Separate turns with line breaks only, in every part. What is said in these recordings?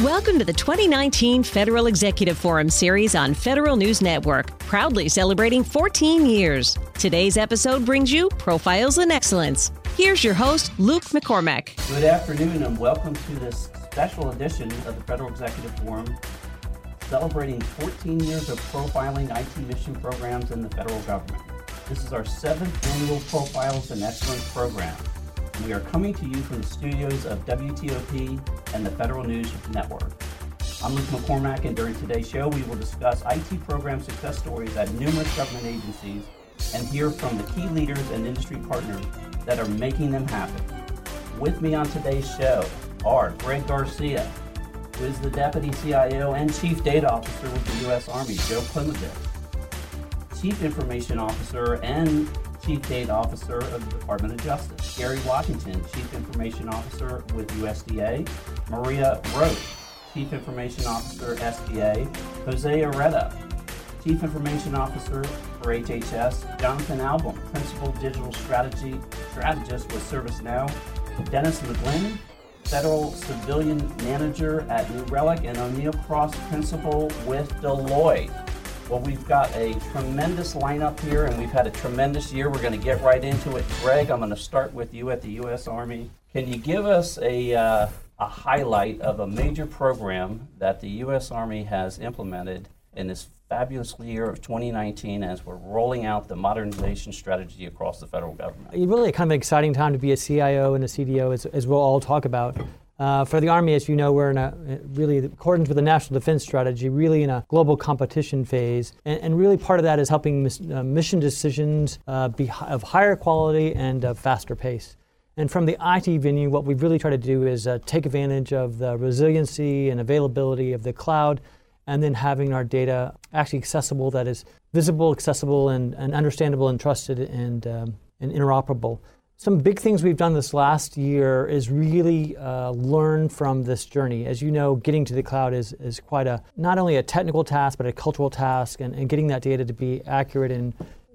Welcome to the 2019 Federal Executive Forum series on Federal News Network, proudly celebrating 14 years. Today's episode brings you Profiles in Excellence. Here's your host, Luke McCormack.
Good afternoon, and welcome to this special edition of the Federal Executive Forum, celebrating 14 years of profiling IT mission programs in the federal government. This is our seventh annual Profiles in Excellence program. We are coming to you from the studios of WTOP and the Federal News Network. I'm Luke McCormack, and during today's show, we will discuss IT program success stories at numerous government agencies and hear from the key leaders and industry partners that are making them happen. With me on today's show are Greg Garcia, who is the Deputy CIO and Chief Data Officer with the U.S. Army, Joe Klimavicz, Chief Information Officer and Chief Data Officer of the Department of Justice. Gary Washington, Chief Information Officer with USDA. Maria Roat, Chief Information Officer, SBA. Jose Arrieta, Chief Information Officer for HHS. Jonathan Alboum, Principal Digital Strategy Strategist with ServiceNow. Dennis McGlynn, Federal Civilian Manager at New Relic. And O'Neill Cross, Principal with Deloitte. Well, we've got a tremendous lineup here, and we've had a tremendous year. We're going to get right into it. Greg, I'm going to start with you at the U.S. Army. Can you give us a, uh, a highlight of a major program that the U.S. Army has implemented in this fabulous year of 2019 as we're rolling out the modernization strategy across the federal government?
Really, kind of an exciting time to be a CIO and a CDO, as, as we'll all talk about. Uh, for the Army, as you know, we're in a really, in accordance with the National Defense Strategy, really in a global competition phase. And, and really part of that is helping mis- uh, mission decisions uh, be of higher quality and faster pace. And from the IT venue, what we've really tried to do is uh, take advantage of the resiliency and availability of the cloud, and then having our data actually accessible, that is visible, accessible, and, and understandable, and trusted, and, um, and interoperable. Some big things we've done this last year is really uh, learn from this journey. As you know, getting to the cloud is, is quite a not only a technical task, but a cultural task, and, and getting that data to be accurate and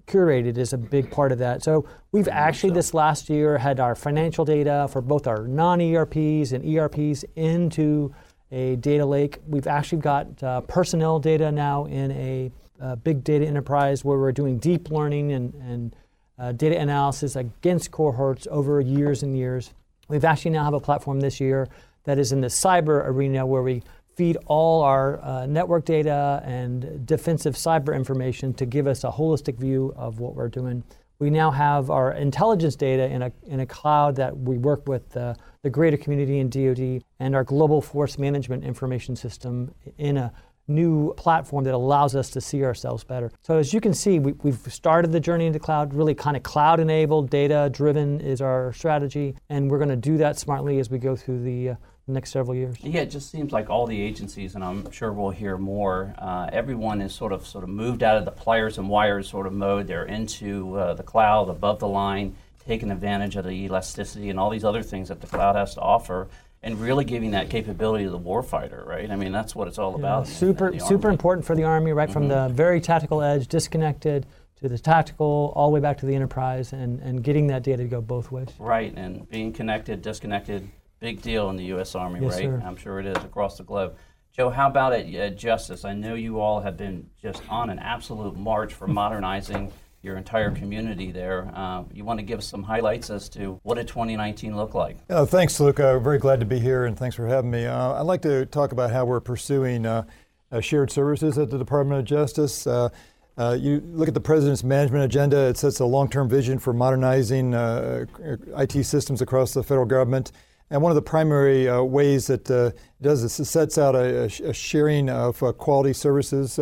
curated is a big part of that. So we've actually this last year had our financial data for both our non-ERPs and ERPs into a data lake. We've actually got uh, personnel data now in a, a, big data enterprise where we're doing deep learning and, and uh, data analysis against cohorts over years and years. We've actually now have a platform this year that is in the cyber arena where we feed all our uh, network data and defensive cyber information to give us a holistic view of what we're doing. We now have our intelligence data in a, in a cloud that we work with uh, the greater community in DoD and our global force management information system in a new platform that allows us to see ourselves better. So as you can see, we, have started the journey into cloud, really kind of cloud-enabled, data-driven is our strategy, and we're going to do that smartly as we go through the uh, next several years.
Yeah, it just seems like all the agencies, and I'm sure we'll hear more. Uh, everyone is sort of sort of moved out of the pliers and wires sort of mode. They're into uh, the cloud, above the line, taking advantage of the elasticity and all these other things that the cloud has to offer and really giving that capability to the warfighter, right? I mean, that's what it's all yeah, about.
Super, super important for the Army, right? Mm-hmm. From the very tactical edge, disconnected, to the tactical, all the way back to the enterprise, and, and getting that data to go both ways.
Right, and being connected, disconnected, big deal in the U.S. Army,
yes,
right?
Sir.
I'm sure it is across the globe. Joe, how about at uh, Justice? I know you all have been just on an absolute march for modernizing your entire community there. Uh, you want to give some highlights as to what did 2019 look like?
Uh, thanks, Luke. Uh, very glad to be here, and thanks for having me. Uh, I'd like to talk about how we're pursuing uh, uh, shared services at the Department of Justice. you look at the President's management agenda, it sets a long term vision for modernizing IT systems across the federal government. And one of the primary ways that it does this, it sets out a, a sharing of quality services,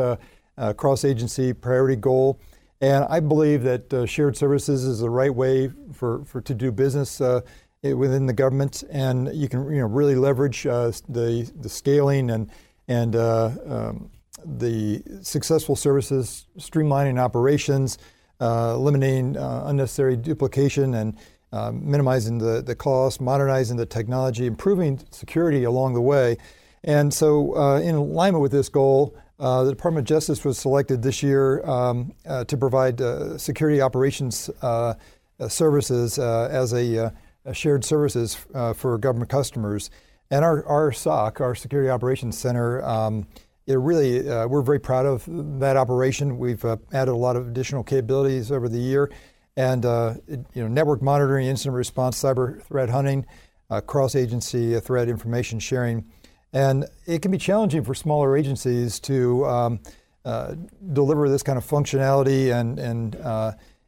cross agency priority goal. And I believe that uh, shared services is the right way for, for to do business uh, within the government, and you can you know really leverage uh, the the scaling and and uh, um, the successful services, streamlining operations, uh, eliminating uh, unnecessary duplication and minimizing the, the cost, modernizing the technology, improving security along the way. And so, in alignment with this goal, uh, the Department of Justice was selected this year um, uh, to provide security operations services as a, a, shared services for government customers. And our, our SOC, our Security Operations Center, um, it really, uh, we're very proud of that operation. We've uh, added a lot of additional capabilities over the year, and uh, it, you know, network monitoring, incident response, cyber threat hunting, uh, cross-agency uh, threat information sharing, and it can be challenging for smaller agencies to um, uh, deliver this kind of functionality, and and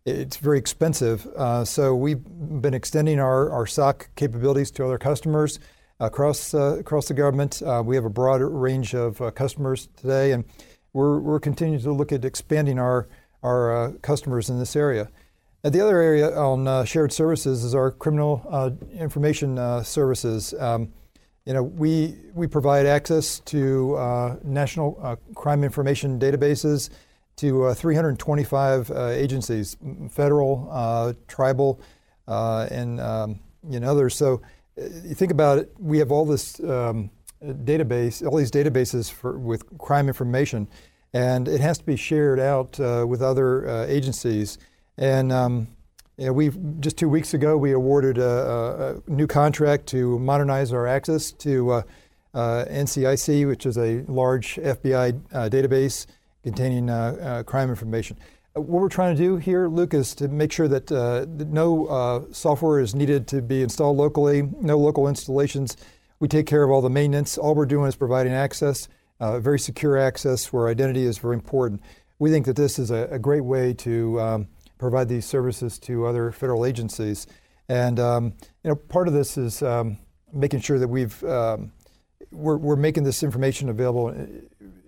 it's very expensive. so we've been extending our, our SOC capabilities to other customers across uh, across the government. Uh, we have a broad range of uh, customers today, and we're we're continuing to look at expanding our our customers in this area. And the other area on uh, shared services is our criminal uh, information uh, services. Um, you know, we we provide access to national crime information databases to 325 agencies, federal, tribal, and um, you know others. So you think about it, we have all this um, database, all these databases for, with crime information, and it has to be shared out uh, with other uh, agencies. And um, you know, we just two weeks ago we awarded a, a, new contract to modernize our access to uh, uh NCIC, which is a large FBI uh, database containing uh, crime information. What we're trying to do here, Luke, is to make sure that uh, no uh, software is needed to be installed locally, no local installations. We take care of all the maintenance. All we're doing is providing access, uh, very secure access where identity is very important. We think that this is a, a great way to um, provide these services to other federal agencies. And um, you know, part of this is um, making sure that we've um, we're, we're making this information available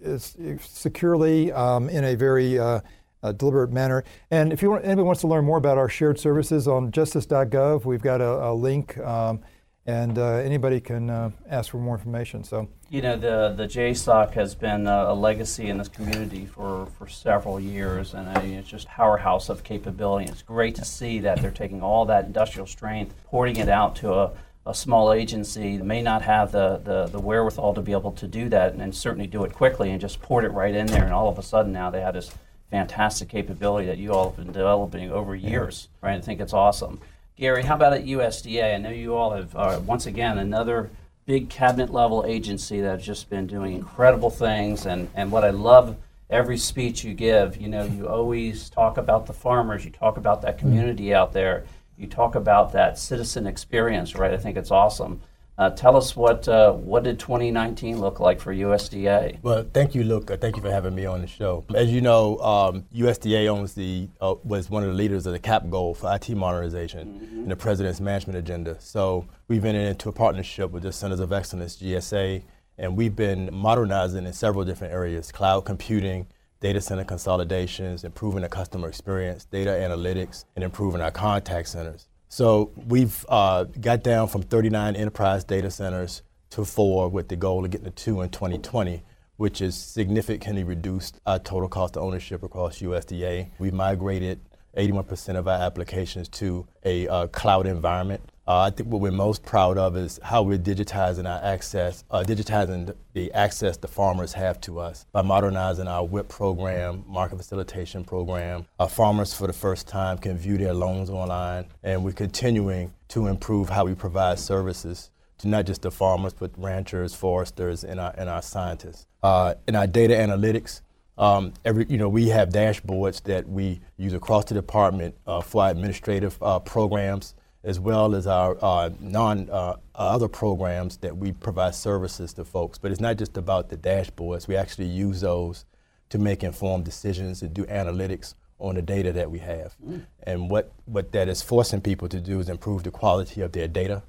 uh, securely um, in a very uh, a deliberate manner. And if you want, anybody wants to learn more about our shared services on justice.gov, we've got a, a link, um, and uh, anybody can uh, ask for more information. So
you know the the JSOC has been a, a legacy in this community for, for several years, and I mean, it's just powerhouse of capability. It's great to see that they're taking all that industrial strength, porting it out to a a small agency that may not have the, the, the, wherewithal to be able to do that and, and certainly do it quickly and just port it right in there and all of a sudden now they have this fantastic capability that you all have been developing over years, right? I think it's awesome. Gary, how about at USDA? I know you all have, uh, once again, another big cabinet level agency that has just been doing incredible things. And, and what I love every speech you give, you know, you always talk about the farmers, you talk about that community out there, you talk about that citizen experience, right? I think it's awesome. Uh, tell us what uh, what did 2019 look like for USDA?
Well, thank you, Luke. Thank you for having me on the show. As you know, um, USDA owns the uh, was one of the leaders of the CAP goal for IT modernization mm-hmm. in the President's management agenda. So we've entered into a partnership with the Centers of Excellence (GSA), and we've been modernizing in several different areas: cloud computing, data center consolidations, improving the customer experience, data analytics, and improving our contact centers. So we've uh, got down from 39 enterprise data centers to four with the goal of getting to two in 2020, which has significantly reduced our total cost of ownership across USDA. We've migrated 81% of our applications to a uh, cloud environment. Uh, I think what we're most proud of is how we're digitizing our access, uh, digitizing the access the farmers have to us by modernizing our WIP program, market facilitation program. Our farmers, for the first time, can view their loans online, and we're continuing to improve how we provide services to not just the farmers, but ranchers, foresters, and our, and our scientists. Uh, in our data analytics, um, every, you know, we have dashboards that we use across the department uh, for our administrative uh, programs as well as our uh, non uh, other programs that we provide services to folks. But it's not just about the dashboards. We actually use those to make informed decisions and do analytics on the data that we have. Mm. And what, what that is forcing people to do is improve the quality of their data.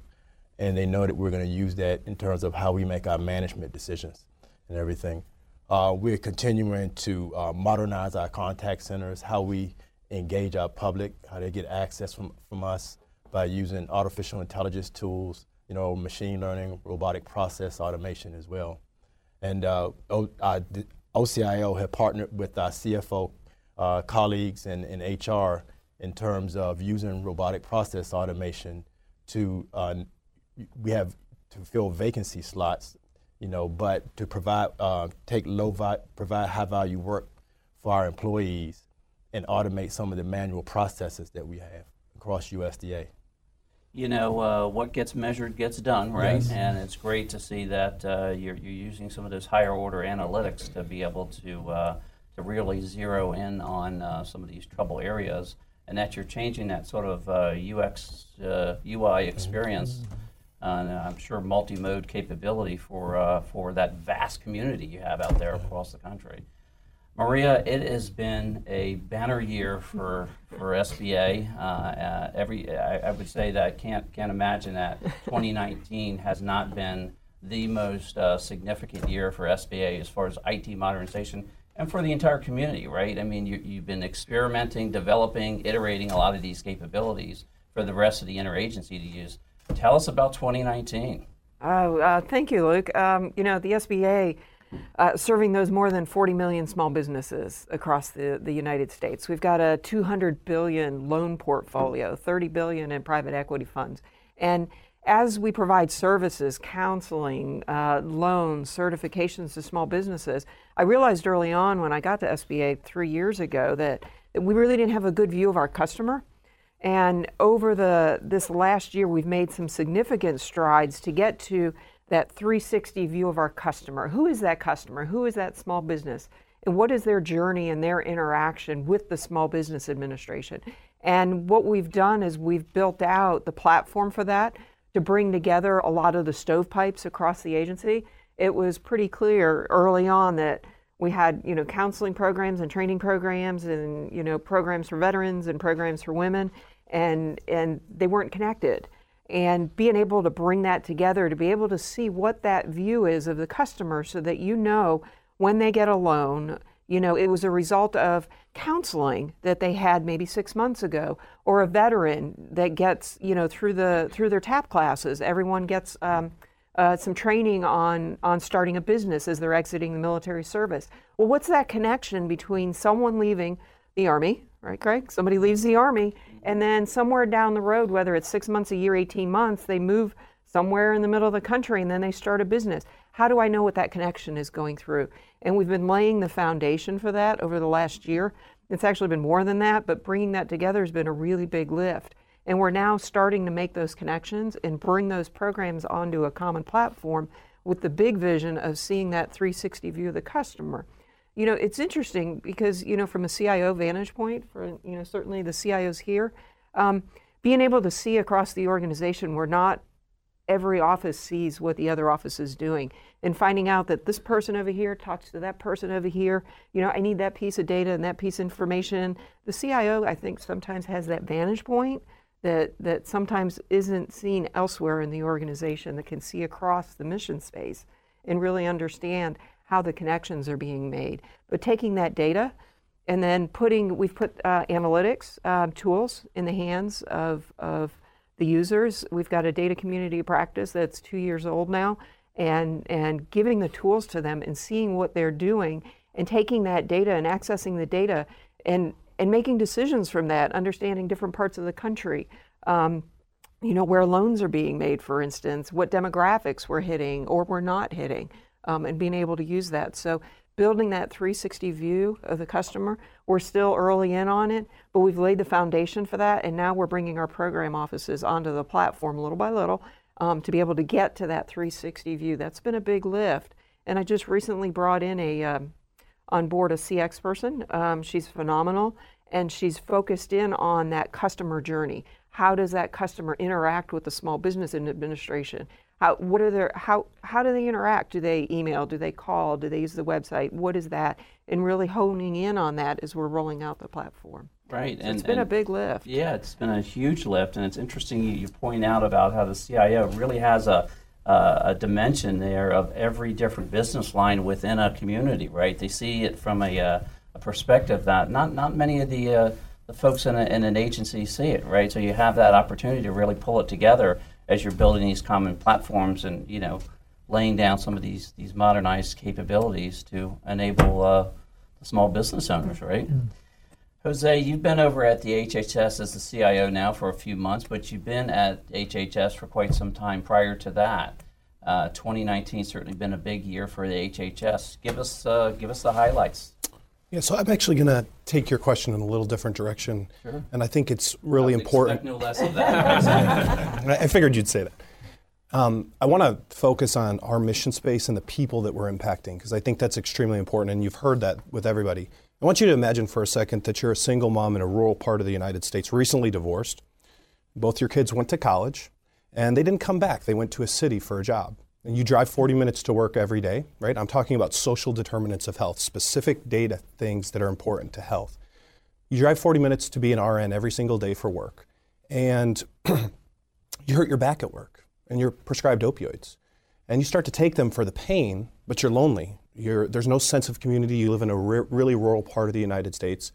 And they know that we're going to use that in terms of how we make our management decisions and everything. Uh, we're continuing to uh, modernize our contact centers, how we engage our public, how they get access from, from us by using artificial intelligence tools, you know, machine learning, robotic process automation as well. And uh, o, OCIO had partnered with our CFO, uh, colleagues and, in HR in terms of using robotic process automation to uh, we have to fill vacancy slots, you know, but to provide uh, take low vi- provide high value work for our employees and automate some of the manual processes that we have across USDA.
You know, uh, what gets measured gets done, right?
Yes.
And it's great to see that uh, you're, you're using some of those higher order analytics to be able to, uh, to really zero in on uh, some of these trouble areas and that you're changing that sort of uh, UX, uh, UI experience. And I'm sure multi-mode capability for, uh, for that vast community you have out there across the country. Maria, it has been a banner year for, for SBA. Uh, uh, every, I, I would say that I can't, can't imagine that 2019 has not been the most uh, significant year for SBA as far as IT modernization and for the entire community, right? I mean, you, you've been experimenting, developing, iterating a lot of these capabilities for the rest of the interagency to use. Tell us about 2019.
Oh, uh, thank you, Luke. Um, you know, the SBA uh, serving those more than 40 million small businesses across the, the United States. We've got a 200 billion loan portfolio, 30 billion in private equity funds. And as we provide services, counseling, uh, loans, certifications to small businesses, I realized early on when I got to SBA three years ago that, we really didn't have a good view of our customer. And over the this last year, we've made some significant strides to get to that 360 view of our customer. Who is that customer? Who is that small business? And what is their journey and their interaction with the Small Business Administration? And what we've done is we've built out the platform for that to bring together a lot of the stovepipes across the agency. It was pretty clear early on that we had, you know, counseling programs and training programs and, you know, programs for veterans and programs for women and and they weren't connected and being able to bring that together to be able to see what that view is of the customer so that you know when they get a loan you know it was a result of counseling that they had maybe six months ago or a veteran that gets you know through the through their tap classes. Everyone gets um, uh, some training on on starting a business as they're exiting the military service. Well what's that connection between someone leaving the army right Greg somebody leaves the army and then somewhere down the road, whether it's six months, a year, 18 months, they move somewhere in the middle of the country and then they start a business. How do I know what that connection is going through? And we've been laying the foundation for that over the last year. It's actually been more than that, but bringing that together has been a really big lift. And we're now starting to make those connections and bring those programs onto a common platform with the big vision of seeing that 360 view of the customer you know, it's interesting because, you know, from a CIO vantage point, for, you know, certainly the CIOs here, um, being able to see across the organization where not every office sees what the other office is doing and finding out that this person over here talks to that person over here. You know, I need that piece of data and that piece of information. The CIO, I think, sometimes has that vantage point that, that sometimes isn't seen elsewhere in the organization that can see across the mission space and really understand how the connections are being made. But taking that data and then putting, we've put uh, analytics uh, tools in the hands of, of the users. We've got a data community practice that's two years old now, and, and giving the tools to them and seeing what they're doing and taking that data and accessing the data and, and making decisions from that, understanding different parts of the country. Um, you know, where loans are being made, for instance, what demographics we're hitting or we're not hitting um, and being able to use that. So building that 360 view of the customer, we're still early in on it, but we've laid the foundation for that, and now we're bringing our program offices onto the platform little by little um, to be able to get to that 360 view. That's been a big lift, and I just recently brought in a um, on board a CX person. Um, she's phenomenal, and she's focused in on that customer journey. How does that customer interact with the Small Business Administration? How, what are their, how, how do they interact? Do they email? Do they call? Do they use the website? What is that? And really honing in on that as we're rolling out the platform.
Right.
So and it's been and, a big lift.
Yeah, it's been a huge lift. And it's interesting you, you point out about how the CIO really has a, uh, a dimension there of every different business line within a community, right? They see it from a, uh, a perspective that not, not many of the, uh, the folks in, a, in an agency see it, right? So you have that opportunity to really pull it together as you're building these common platforms and you know laying down some of these these modernized capabilities to enable uh, the small business owners, right? Mm. Jose, you've been over at the HHS as the CIO now for a few months, but you've been at HHS for quite some time prior to that. Uh, 2019 certainly been a big year for the HHS. Give us uh, give us the highlights.
Yeah, so I'm actually going to take your question in a little different direction,
sure.
and I think it's really
I
important.
No less of that.
I figured you'd say that. Um, I want to focus on our mission space and the people that we're impacting because I think that's extremely important, and you've heard that with everybody. I want you to imagine for a second that you're a single mom in a rural part of the United States, recently divorced. Both your kids went to college, and they didn't come back. They went to a city for a job. And you drive 40 minutes to work every day, right? I'm talking about social determinants of health, specific data things that are important to health. You drive 40 minutes to be an RN every single day for work, and you hurt your back at work, and you're prescribed opioids. And you start to take them for the pain, but you're lonely you're, there's no sense of community. You live in a re- really rural part of the United States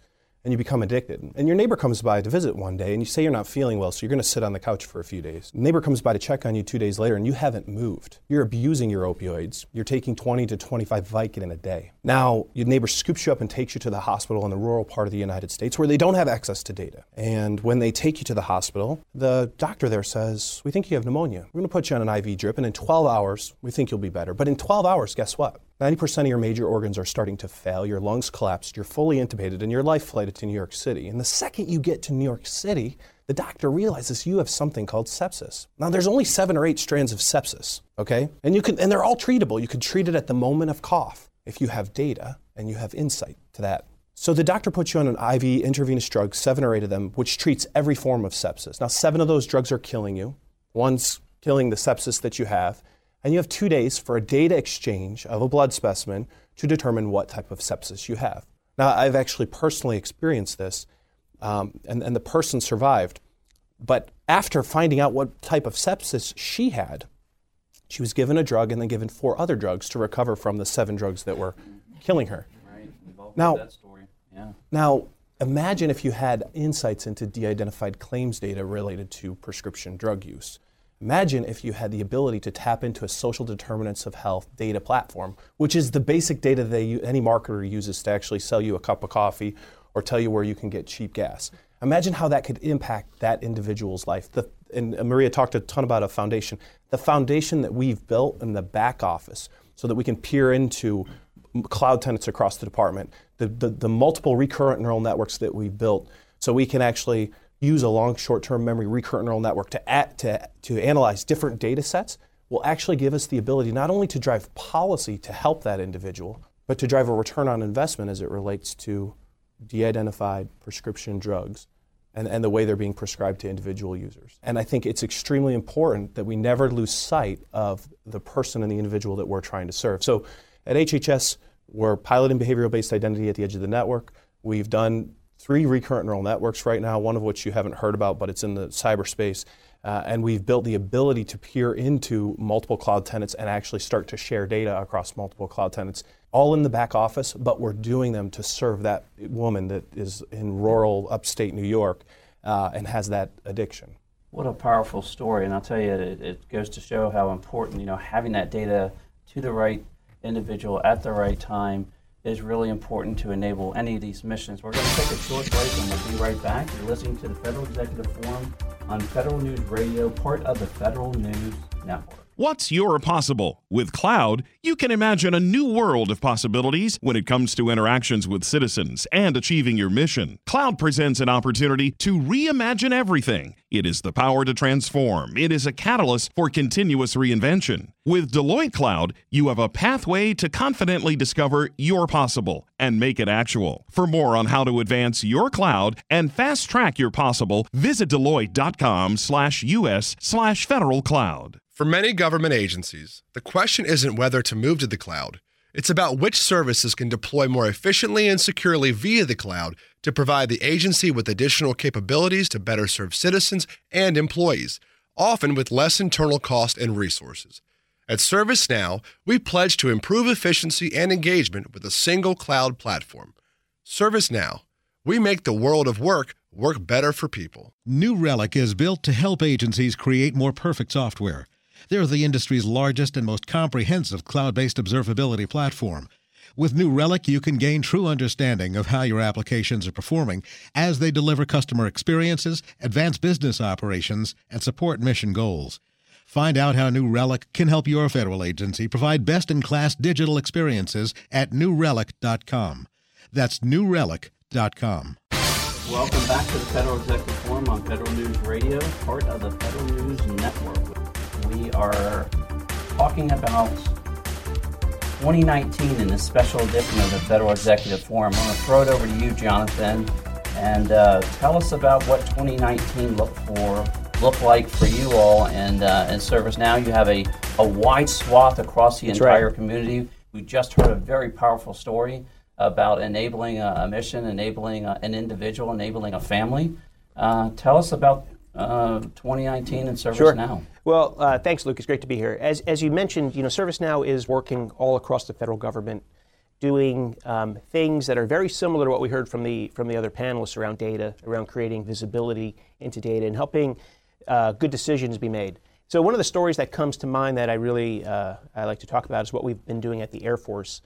and you become addicted. And your neighbor comes by to visit one day and you say you're not feeling well, so you're going to sit on the couch for a few days. The neighbor comes by to check on you two days later and you haven't moved. You're abusing your opioids. You're taking 20 to 25 Vicodin a day. Now, your neighbor scoops you up and takes you to the hospital in the rural part of the United States where they don't have access to data. And when they take you to the hospital, the doctor there says, We think you have pneumonia. We're going to put you on an IV drip, and in 12 hours, we think you'll be better. But in 12 hours, guess what? 90% of your major organs are starting to fail, your lungs collapsed, you're fully intubated, and you're life flighted to New York City. And the second you get to New York City, the doctor realizes you have something called sepsis. Now there's only seven or eight strands of sepsis, okay? And you can and they're all treatable. You can treat it at the moment of cough if you have data and you have insight to that. So the doctor puts you on an IV intravenous drug, seven or eight of them, which treats every form of sepsis. Now seven of those drugs are killing you. One's killing the sepsis that you have and you have two days for a data exchange of a blood specimen to determine what type of sepsis you have. Now, I've actually personally experienced this, um, and, and the person survived. But after finding out what type of sepsis she had, she was given a drug and then given four other drugs to recover from the seven drugs that were killing her.
Right.
Now,
that story. Yeah.
Now, imagine if you had insights into de identified claims data related to prescription drug use. Imagine if you had the ability to tap into a social determinants of health data platform, which is the basic data that any marketer uses to actually sell you a cup of coffee or tell you where you can get cheap gas. Imagine how that could impact that individual's life. The, and uh, Maria talked a ton about a foundation. The foundation that we've built in the back office so that we can peer into cloud tenants across the department, the, the, the multiple recurrent neural networks that we've built so we can actually use a long short-term memory recurrent neural network to, add, to, to analyze different data sets will actually give us the ability not only to drive policy to help that individual, but to drive a return on investment as it relates to de-identified prescription drugs and, and the way they're being prescribed to individual users. And I think it's extremely important that we never lose sight of the person and the individual that we're trying to serve. So at HHS, we're piloting behavioral-based identity at the edge of the network. We've done three recurrent neural networks right now, one of which you haven't heard about, but it's in the cyberspace. Uh, and we've built the ability to peer into multiple cloud tenants and actually start to share data across multiple cloud tenants, all in the back office, but we're doing them to serve that woman that is in rural upstate New York uh, and has that addiction.
What a powerful story, and I'll tell you, it, it goes to show how important you know having that data to the right individual at the right time is really important to enable any of these missions. We're going to take a short break and we'll be right back. You're listening to the Federal Executive Forum on Federal News Radio, part of the Federal News Network.
What's your possible? With cloud, you can imagine a new world of possibilities when it comes to interactions with citizens and achieving your mission. Cloud presents an opportunity to reimagine everything. It is the power to transform. It is a catalyst for continuous reinvention. With Deloitte Cloud, you have a pathway to confidently discover your possible and make it actual. For more on how to advance your cloud and fast track your possible, visit deloitte.com slash us slash federal cloud.
For many government agencies, the question isn't whether to move to the cloud. It's about which services can deploy more efficiently and securely via the cloud to provide the agency with additional capabilities to better serve citizens and employees, often with less internal cost and resources. At ServiceNow, we pledge to improve efficiency and engagement with a single cloud platform. ServiceNow, we make the world of work work better for people.
New Relic is built to help agencies create more perfect software. They're the industry's largest and most comprehensive cloud based observability platform. With New Relic, you can gain true understanding of how your applications are performing as they deliver customer experiences, advance business operations, and support mission goals. Find out how New Relic can help your federal agency provide best in class digital experiences at newrelic.com. That's newrelic.com.
Welcome back to the Federal Executive Forum on Federal News Radio, part of the Federal News Network. Are talking about 2019 in this special edition of the Federal Executive Forum. I'm going to throw it over to you, Jonathan, and uh, tell us about what 2019 looked for look like for you all and uh, and ServiceNow? You have a, a wide swath across the
That's
entire
right.
community. We just heard a very powerful story about enabling a, a mission, enabling a, an individual, enabling a family. Uh, tell us about uh, 2019 and ServiceNow. Sure.
Well, uh, thanks, Luke. It's great to be here. As, as you mentioned, you know, ServiceNow is working all across the federal government, doing um, things that are very similar to what we heard from the from the other panelists around data, around creating visibility into data, and helping uh, good decisions be made. So one of the stories that comes to mind that I really uh, I like to talk about is what we've been doing at the Air Force.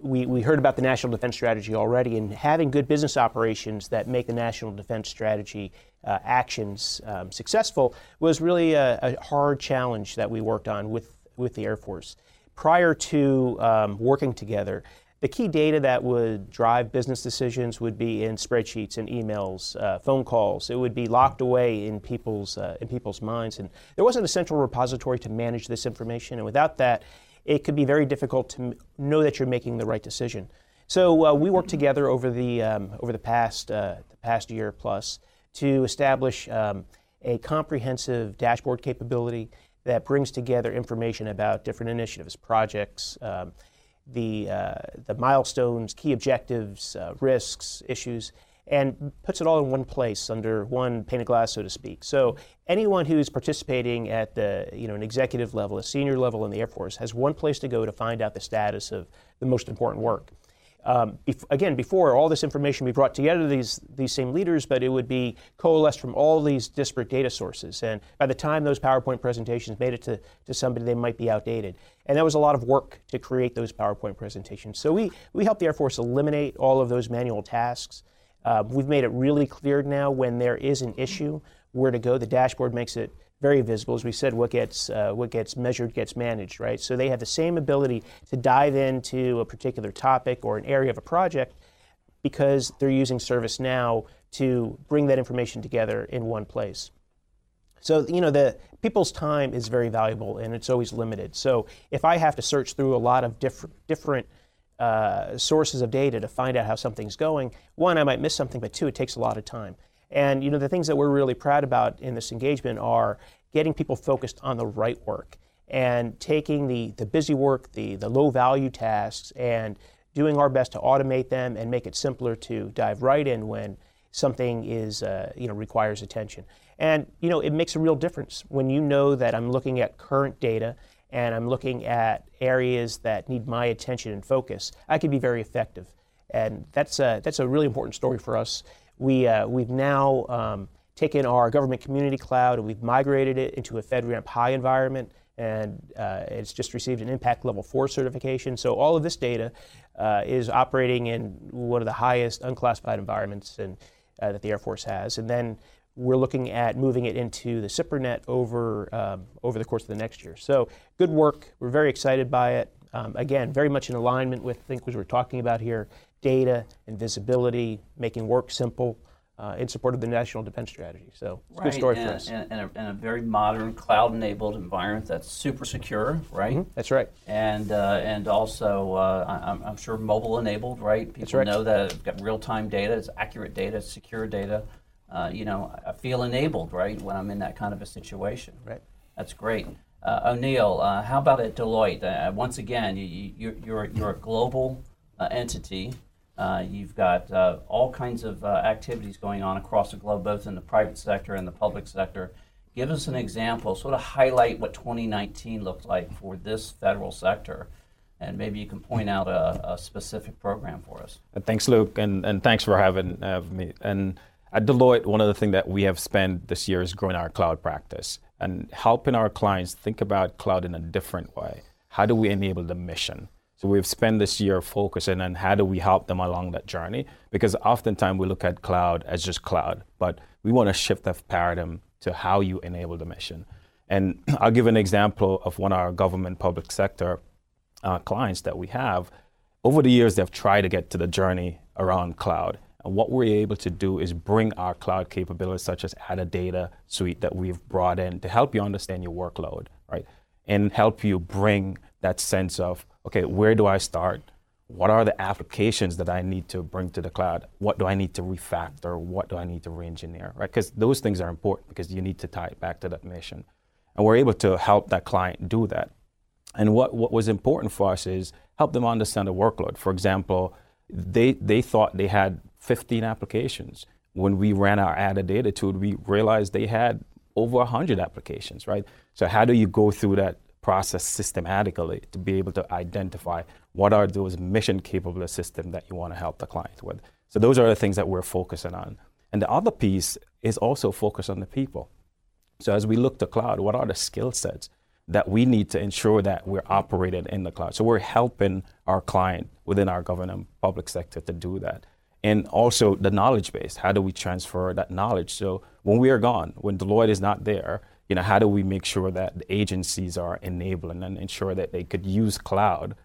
We, we heard about the National Defense Strategy already, and having good business operations that make the National Defense Strategy uh, actions um, successful was really a, a, hard challenge that we worked on with, with the Air Force. Prior to um, working together, the key data that would drive business decisions would be in spreadsheets and emails, uh, phone calls. It would be locked away in people's, uh, in people's minds. And there wasn't a central repository to manage this information. And without that, it could be very difficult to know that you're making the right decision. So uh, we worked together over the, um, over the, past, uh, the past year plus to establish um, a comprehensive dashboard capability that brings together information about different initiatives, projects, um, the, uh, the milestones, key objectives, uh, risks, issues, and puts it all in one place under one pane of glass, so to speak. So anyone who's participating at the you know an executive level, a senior level in the Air Force, has one place to go to find out the status of the most important work. Um, again, before all this information be brought together, these these same leaders, but it would be coalesced from all these disparate data sources. And by the time those PowerPoint presentations made it to, to somebody, they might be outdated. And that was a lot of work to create those PowerPoint presentations. So we we helped the Air Force eliminate all of those manual tasks. Uh, we've made it really clear now when there is an issue where to go. The dashboard makes it very visible. As we said, what gets uh, what gets measured gets managed, right? So they have the same ability to dive into a particular topic or an area of a project because they're using ServiceNow to bring that information together in one place. So you know the people's time is very valuable and it's always limited. So if I have to search through a lot of different different uh, sources of data to find out how something's going, one I might miss something, but two it takes a lot of time. And you know the things that we're really proud about in this engagement are getting people focused on the right work and taking the, the busy work, the, the low value tasks, and doing our best to automate them and make it simpler to dive right in when something is uh, you know requires attention. And you know it makes a real difference when you know that I'm looking at current data and I'm looking at areas that need my attention and focus. I can be very effective, and that's a, that's a really important story for us we, uh, we've now um, taken our government community cloud and we've migrated it into a FedRAMP high environment, and uh, it's just received an impact level 4 certification. So all of this data uh, is operating in one of the highest unclassified environments in, uh, that the Air Force has. And then we're looking at moving it into the SIPRNet over, um, over the course of the next year. So good work. We're very excited by it. Um, again, very much in alignment with things we were talking about here data and visibility, making work simple. Uh, in support of the National Defense Strategy. So it's a good story
and,
for us.
And, and, a, and, a, very modern cloud-enabled environment that's super secure, right?
Mm-hmm. That's right.
And uh, and also, uh, I'm, I'm, sure mobile-enabled, right? People
right.
know that it's got real-time data, it's accurate data, it's secure data. Uh, you know, I feel enabled, right, when I'm in that kind of a situation.
Right.
That's great. Uh, O'Neill, uh, how about at Deloitte? once again, you, you, you're, you're a global entity. Uh, you've got uh, all kinds of uh, activities going on across the globe, both in the private sector and the public sector. Give us an example, sort of highlight what 2019 looked like for this federal sector, and maybe you can point out a, a specific program for us.
Thanks, Luke, and, and thanks for having me. And at Deloitte, one of the things that we have spent this year is growing our cloud practice and helping our clients think about cloud in a different way. How do we enable the mission? So we've spent this year focusing on how do we help them along that journey because oftentimes we look at cloud as just cloud, but we want to shift that paradigm to how you enable the mission. And I'll give an example of one of our government public sector uh, clients that we have. Over the years, they've tried to get to the journey around cloud. And what we're able to do is bring our cloud capabilities, such as Ada Data Suite that we've brought in to help you understand your workload, right? And help you bring that sense of, okay, where do I start? What are the applications that I need to bring to the cloud? What do I need to refactor? What do I need to re-engineer, right? Because those things are important because you need to tie it back to that mission. And we're able to help that client do that. And what, what was important for us is help them understand the workload. For example, they, they thought they had 15 applications. When we ran our Ada Data tool, we realized they had over 100 applications, right? So how do you go through that process systematically to be able to identify what are those mission capable systems that you want to help the client with? So those are the things that we're focusing on. And the other piece is also focus on the people. So as we look to cloud, what are the skill sets that we need to ensure that we're operating in the cloud? So we're helping our client within our government public sector to do that. And also the knowledge base. How do we transfer that knowledge? So when we are gone, when Deloitte is not there, you know, how do we make sure that the agencies are enabling and ensure that they could use cloud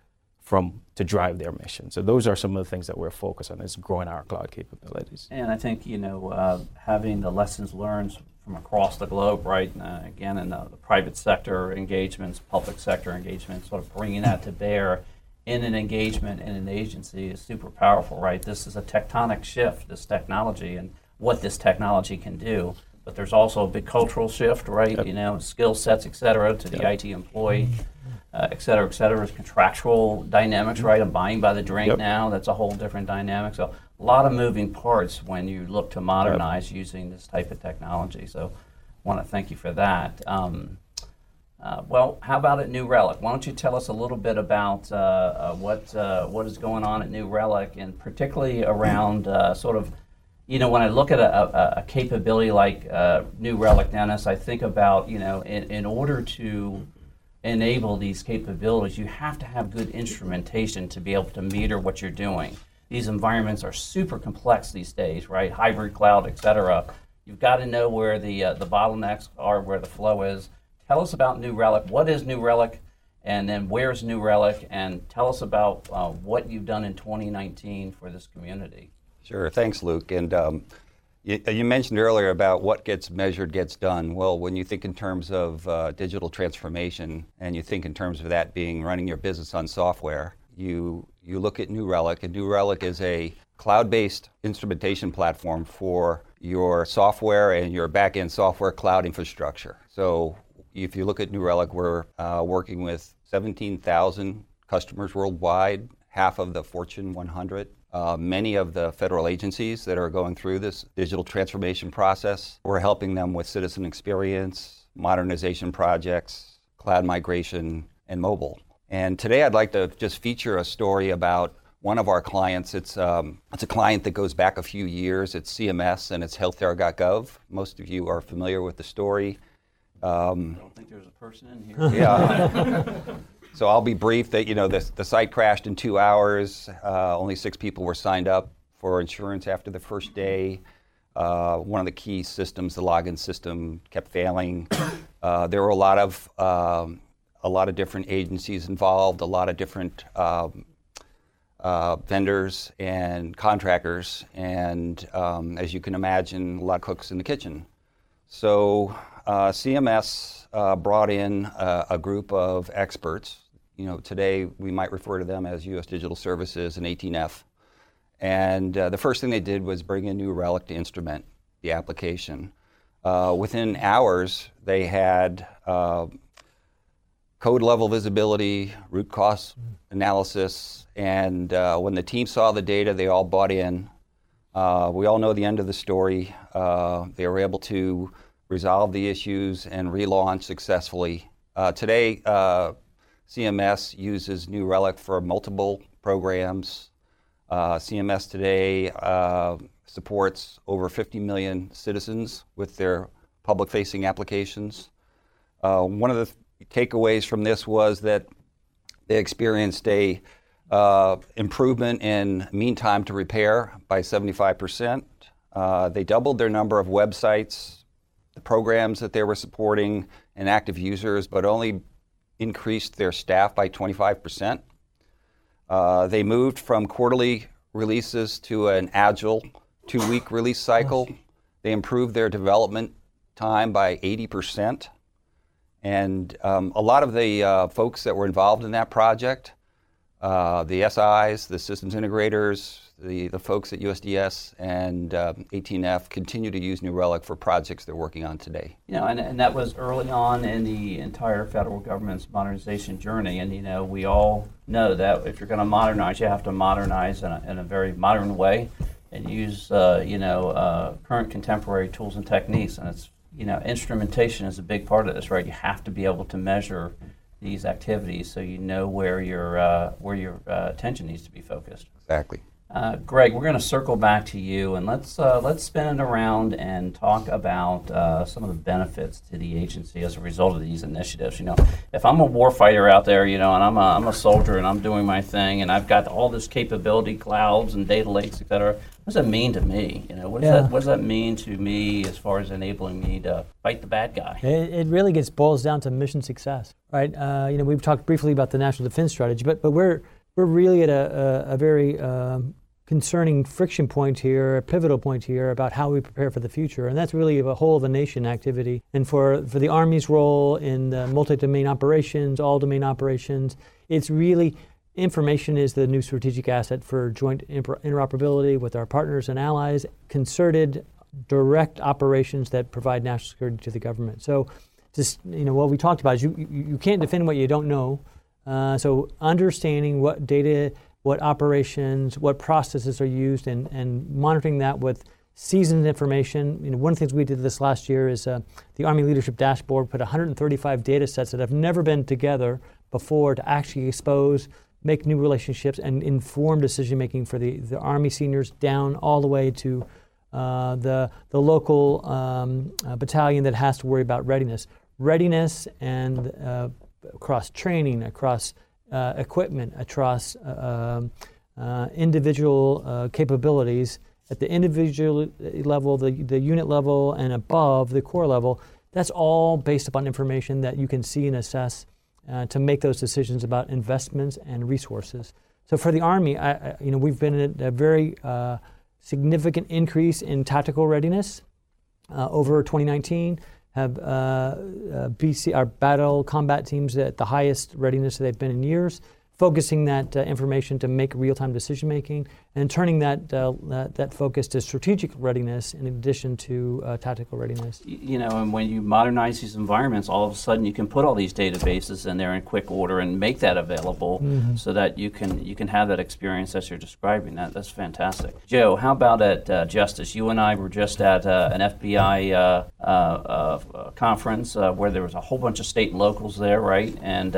from to drive their mission. So those are some of the things that we're focused on is growing our cloud capabilities.
And I think you know uh, having the lessons learned from across the globe, right? Uh, again, in the, the, private sector engagements, public sector engagements, sort of bringing that to bear in an engagement in an agency is super powerful, right? This is a tectonic shift, this technology, and what this technology can do. But there's also a big cultural shift, right? Yep. You know, skill sets, et cetera, to the yep. IT employee, uh, et cetera, et cetera. There's contractual dynamics, right? I'm buying by the drink yep. now. That's a whole different dynamic. So a lot of moving parts when you look to modernize using this type of technology. So I want to thank you for that. Um, uh, well, how about at New Relic? Why don't you tell us a little bit about uh, uh, what uh, what is going on at New Relic, and particularly around uh, sort of, you know, when I look at a, a, a capability like uh, New Relic, Dennis, I think about you know, in, in order to enable these capabilities, you have to have good instrumentation to be able to meter what you're doing. These environments are super complex these days, right? Hybrid cloud, et cetera. You've got to know where the the bottlenecks are, where the flow is Tell us about New Relic. What is New Relic? And then where's New Relic? And tell us about uh, what you've done in 2019 for this community.
Sure. Thanks, Luke. And um, you, you, mentioned earlier about what gets measured gets done. Well, when you think in terms of uh, digital transformation and you think in terms of that being running your business on software, you, you look at New Relic. And New Relic is a cloud based instrumentation platform for your software and your back end software cloud infrastructure. So if you look at New Relic, we're uh, working with 17,000 customers worldwide, half of the Fortune 100. Uh, many of the federal agencies that are going through this digital transformation process. We're helping them with citizen experience, modernization projects, cloud migration, and mobile. And today I'd like to just feature a story about one of our clients. It's, um, it's a client that goes back a few years. It's CMS and it's healthcare.gov. Most of you are familiar with the story.
Um, I don't think there's a person in here.
Yeah. so I'll be brief that, you know, the, the site crashed in two hours. Uh, only six people were signed up for insurance after the first day. Uh, one of the key systems, the login system, kept failing. Uh, there were a lot of um, a lot of different agencies involved, a lot of different um, uh, vendors and contractors, and um, as you can imagine, a lot of cooks in the kitchen. So uh, CMS uh, brought in a, a, group of experts. You know, today we might refer to them as U.S. Digital Services and 18F. And uh, the first thing they did was bring a New Relic to instrument the application. Uh, within hours, they had uh, code level visibility, root cause analysis, and uh, when the team saw the data, they all bought in. we all know the end of the story. they were able to resolve the issues, and relaunch successfully. Uh, today, uh, CMS uses New Relic for multiple programs. Uh, CMS today uh, supports over 50 million citizens with their public facing applications. Uh, one of the takeaways from this was that they experienced a uh, improvement in mean time to repair by 75%. Uh, they doubled their number of websites, the programs that they were supporting, and active users, but only increased their staff by 25%. Uh, they moved from quarterly releases to an agile two week release cycle. They improved their development time by 80%. And um, a lot of the uh, folks that were involved in that project, uh, the SIs, the systems integrators, the, the folks at USDS and uh, 18F continue to use New Relic for projects they're working on today.
You know, and, and that was early on in the entire federal government's modernization journey. And, you know, we all know that if you're going to modernize, you have to modernize in a, in a very modern way and use, uh, you know, uh, current contemporary tools and techniques. And it's you know, instrumentation is a big part of this, right? You have to be able to measure these activities so you know where your uh, where your uh, attention needs to be focused.
Exactly.
Uh, Greg, we're going to circle back to you and let's uh, let's spin it around and talk about uh, some of the benefits to the agency as a result of these initiatives. You know, if I'm a warfighter out there, you know, and I'm a, I'm a soldier and I'm doing my thing and I've got all this capability, clouds and data lakes, et cetera. What does that mean to me? You know, what does yeah. that what does that mean to me as far as enabling me to fight the bad guy?
It, it really gets boils down to mission success, right? Uh, you know, we've talked briefly about the national defense strategy, but but we're we're really at a, a, a very um, concerning friction point here, a pivotal point here about how we prepare for the future. And that's really a whole of a nation activity. And for, for the Army's role in the multi domain operations, all domain operations, it's really information is the new strategic asset for joint interoperability with our partners and allies, concerted, direct operations that provide national security to the government. So, just you know, what we talked about is you, you, you can't defend what you don't know. Uh, so, understanding what data what operations, what processes are used, and, and monitoring that with seasoned information. You know, one of the things we did this last year is uh, the Army Leadership Dashboard put 135 data sets that have never been together before to actually expose, make new relationships, and inform decision making for the, the Army seniors down all the way to uh, the, the local um, uh, battalion that has to worry about readiness. Readiness and uh, across training, across uh, equipment across uh, um, uh, individual capabilities at the individual level, the, the unit level, and above the corps level. That's all based upon information that you can see and assess uh, to make those decisions about investments and resources. So for the Army, I, I, you know, we've been at a very uh, significant increase in tactical readiness uh, over 2019 have uh, uh, BC, our battle combat teams at the highest readiness they've been in years focusing that uh, information to make real-time decision making and turning that, uh, that, that focus to strategic readiness in addition to uh, tactical readiness.
You know, and when you modernize these environments, all of a sudden you can put all these databases in there in quick order and make that available mm-hmm. so that you can you can have that experience as you're describing. That that's fantastic. Joe, how about at uh, Justice? You and I were just at uh, an FBI uh, conference where there was a whole bunch of state and locals there, right? And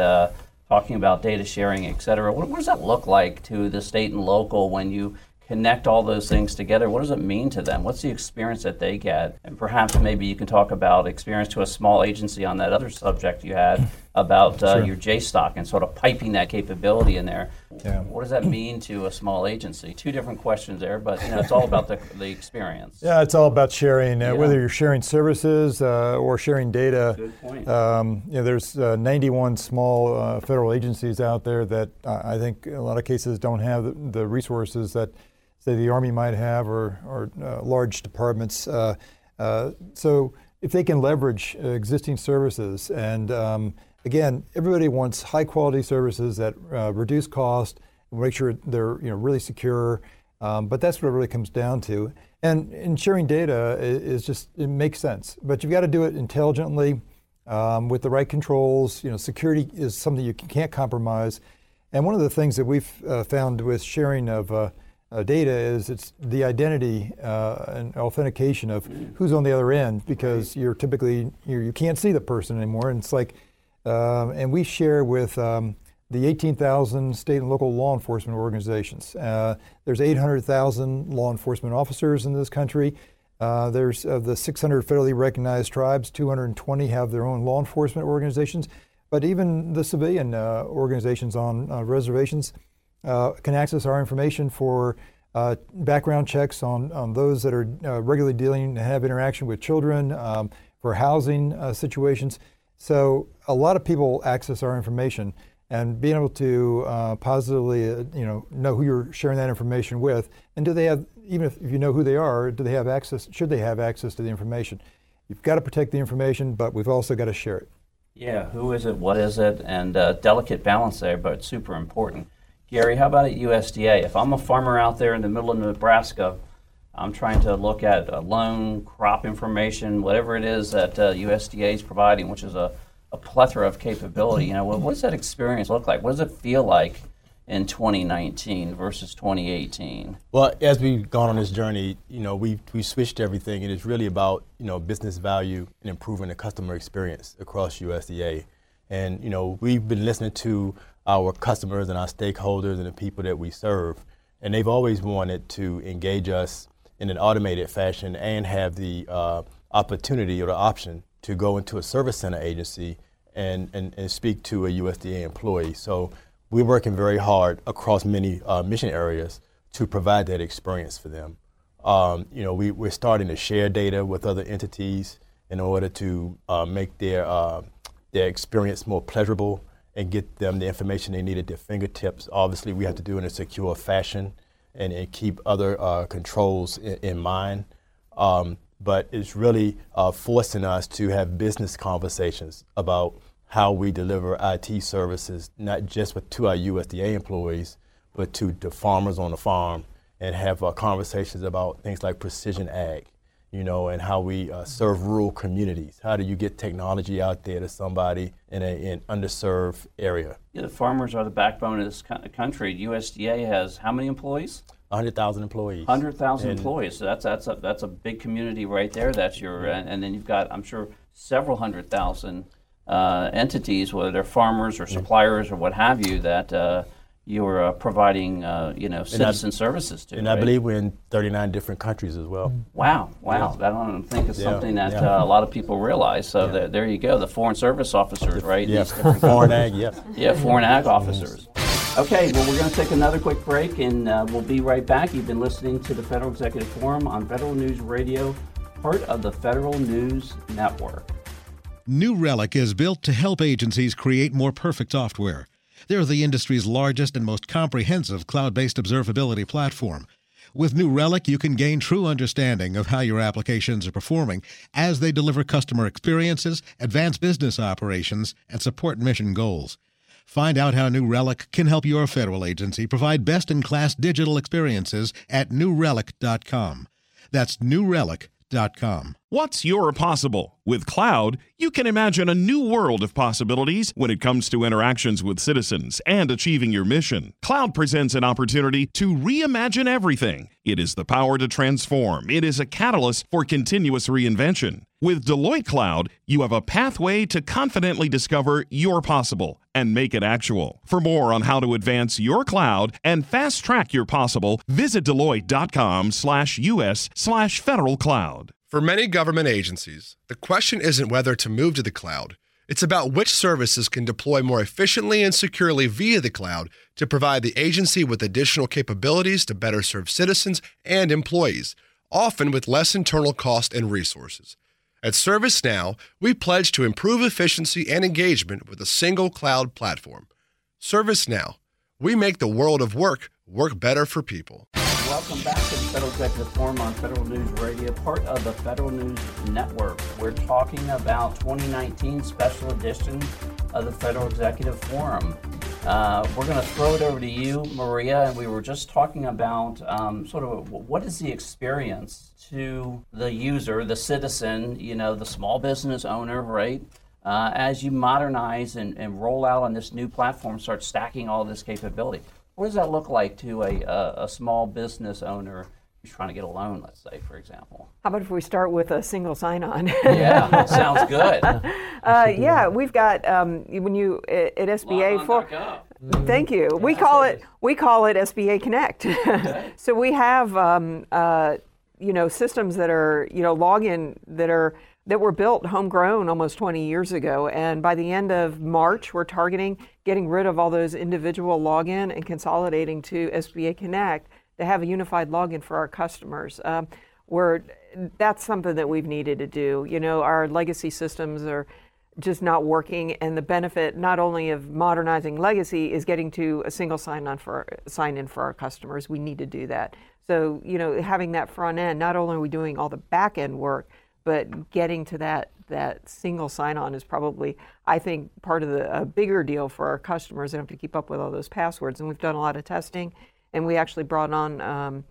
talking about data sharing, et cetera. What, what, does that look like to the state and local when you connect all those things together? What does it mean to them? What's the experience that they get? And perhaps maybe you can talk about experience to a small agency on that other subject you had about uh, sure. your JSTOC and sort of piping that capability in there. Yeah. What does that mean to a small agency? Two different questions there, but you know, it's all about the, the experience.
Yeah, it's all about sharing, uh, yeah. whether you're sharing services uh, or sharing data.
Good point.
Um, you know, there's uh, 91 small uh, federal agencies out there that uh, I think in a lot of cases don't have the, the resources that say the Army might have or, or large departments. so if they can leverage existing services and um, again, everybody wants high quality services that uh, reduce cost, make sure they're you know really secure. Um, but that's what it really comes down to. And, and sharing data is, is, just it makes sense, but you've got to do it intelligently um, with the right controls. You know, security is something you can't compromise. And one of the things that we've uh, found with sharing of uh, uh, data is it's the identity uh, and authentication of who's on the other end because you're typically you're, you can not see the person anymore, and it's like um, and we share with um, the 18,000 state and local law enforcement organizations. Uh, there's 800,000 law enforcement officers in this country. Uh, there's of the 600 federally recognized tribes, 220 have their own law enforcement organizations. But even the civilian uh, organizations on uh, reservations, uh, can access our information for uh, background checks on, on those that are regularly dealing and have interaction with children, um, for housing situations. So a lot of people access our information, and being able to uh, positively, uh, you know, know who you're sharing that information with, and do they have, even if, if you know who they are, do they have access? Should they have access to the information? You've got to protect the information, but we've also got to share it.
Yeah, who is it? What is it? And uh, delicate balance there, but super important. Gary, how about at USDA? If I'm a farmer out there in the middle of Nebraska, I'm trying to look at loan, crop information, whatever it is that uh, USDA is providing, which is a, a plethora of capability. You know, what, what does that experience look like? What does it feel like in 2019 versus 2018?
Well, as we've gone on this journey, you know, we we switched everything, and it's really about you know business value and improving the customer experience across USDA. And you know, we've been listening to our customers and our stakeholders and the people that we serve, and they've always wanted to engage us in an automated fashion and have the uh, opportunity or the option to go into a service center agency and, and, and speak to a USDA employee. So we're working very hard across many uh, mission areas to provide that experience for them. Um, you know, we, we're starting to share data with other entities in order to uh, make their, uh, their experience more pleasurable and get them the information they need at their fingertips. Obviously, we have to do it in a secure fashion and, and keep other uh, controls in, in mind. Um, but it's really uh, forcing us to have business conversations about how we deliver IT services, not just with, to our USDA employees, but to the farmers on the farm, and have uh, conversations about things like precision ag, you know, and how we uh, serve rural communities. How do you get technology out there to somebody in an underserved area?
Yeah, the farmers are the backbone of this country. USDA has how many employees?
100,000 employees.
100,000 employees. So that's that's a that's a big community right there. That's your and, and then you've got I'm sure several hundred thousand uh, entities, whether they're farmers or suppliers or what have you, that uh, you're uh, providing, uh, you know, citizen
I,
services to.
And
right?
I believe we're in 39 different countries as well.
Wow, wow! Yeah. That I don't think is yeah. something that yeah. uh, a lot of people realize. So there, there, you go. The foreign service officers, right?
Yeah, foreign ag. Yeah.
Yeah, foreign ag officers. Okay, well, we're going to take another quick break, and uh, we'll be right back. You've been listening to the Federal Executive Forum on Federal News Radio, part of the Federal News Network.
New Relic is built to help agencies create more perfect software. They're the industry's largest and most comprehensive cloud based observability platform. With New Relic, you can gain true understanding of how your applications are performing as they deliver customer experiences, advance business operations, and support mission goals. Find out how New Relic can help your federal agency provide best in class digital experiences at newrelic.com. That's newrelic.com.
What's your possible? With cloud, you can imagine a new world of possibilities when it comes to interactions with citizens and achieving your mission. Cloud presents an opportunity to reimagine everything. It is the power to transform, it is a catalyst for continuous reinvention. With Deloitte Cloud, you have a pathway to confidently discover your possible and make it actual. For more on how to advance your cloud and fast track your possible, visit Deloitte.com slash US slash federal cloud.
For many government agencies, the question isn't whether to move to the cloud. It's about which services can deploy more efficiently and securely via the cloud to provide the agency with additional capabilities to better serve citizens and employees, often with less internal cost and resources. At ServiceNow, we pledge to improve efficiency and engagement with a single cloud platform. ServiceNow, we make the world of work work better for people.
Welcome back to the Federal Executive Forum on Federal News Radio, part of the Federal News Network. We're talking about 2019 special edition of the Federal Executive Forum. Uh, we're going to throw it over to you, Maria, and we were just talking about um, sort of what is the experience to the user, the citizen, you know, the small business owner, right? Uh, as you modernize and, and roll out on this new platform, start stacking all this capability. What does that look like to a, a, a small business owner trying to get a loan, let's say, for example?
How about if we start with a single sign-on?
yeah, sounds good.
Uh, yeah, we've got um, when you at, at SBA for. Thank you. Yeah, we call it we call it SBA Connect. Okay. so we have um, uh, you know systems that are you know login that are that were built homegrown almost 20 years ago. And by the end of March, we're targeting getting rid of all those individual login and consolidating to SBA Connect to have a unified login for our customers. Um, we're, that's something that we've needed to do. You know, our legacy systems are just not working, and the benefit not only of modernizing legacy is getting to a single sign-on for sign in for our customers. We need to do that. So, you know, having that front end, not only are we doing all the back end work, but getting to that that single sign-on is probably, I think, part of the a bigger deal for our customers. They don't have to keep up with all those passwords, and we've done a lot of testing, and we actually brought on um,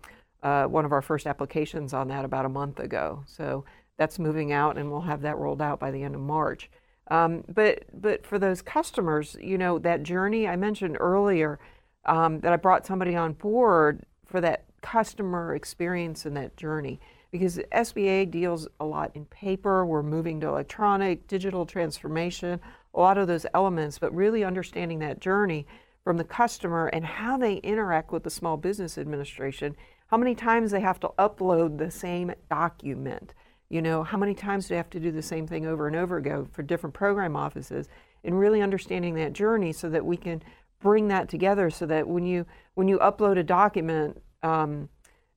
uh, one of our first applications on that about a month ago. So that's moving out, and we'll have that rolled out by the end of March. Um, but but for those customers, you know, that journey I mentioned earlier, um, that I brought somebody on board for that customer experience and that journey because SBA deals a lot in paper. We're moving to electronic, digital transformation, a lot of those elements, but really understanding that journey from the customer and how they interact with the Small Business Administration, how many times they have to upload the same document. You know, how many times do they have to do the same thing over and over again for different program offices? And really understanding that journey so that we can bring that together so that when you when you upload a document um,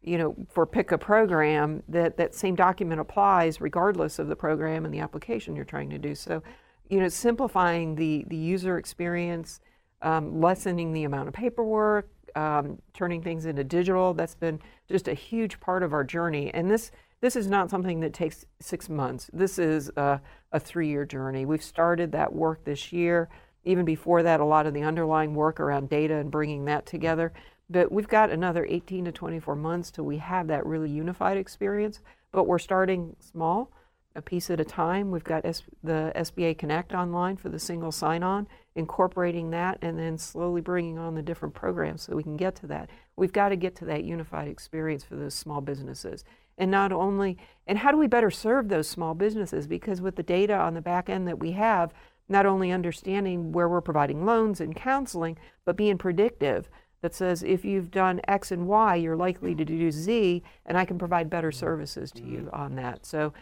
you know, for pick a program, that that same document applies regardless of the program and the application you're trying to do. So, you know, simplifying the the user experience, um, lessening the amount of paperwork, um, turning things into digital. That's been just a huge part of our journey. And this this is not something that takes six months. This is a, a three year journey. We've started that work this year. Even before that, a lot of the underlying work around data and bringing that together. But we've got another 18 to 24 months till we have that really unified experience. But we're starting small, a piece at a time. We've got S- the SBA Connect online for the single sign on, incorporating that, and then slowly bringing on the different programs so we can get to that. We've got to get to that unified experience for those small businesses. And not only, and how do we better serve those small businesses? Because with the data on the back end that we have, not only understanding where we're providing loans and counseling, but being predictive that says if you've done X and Y, you're likely to do Z, and I can provide better services to you on that. So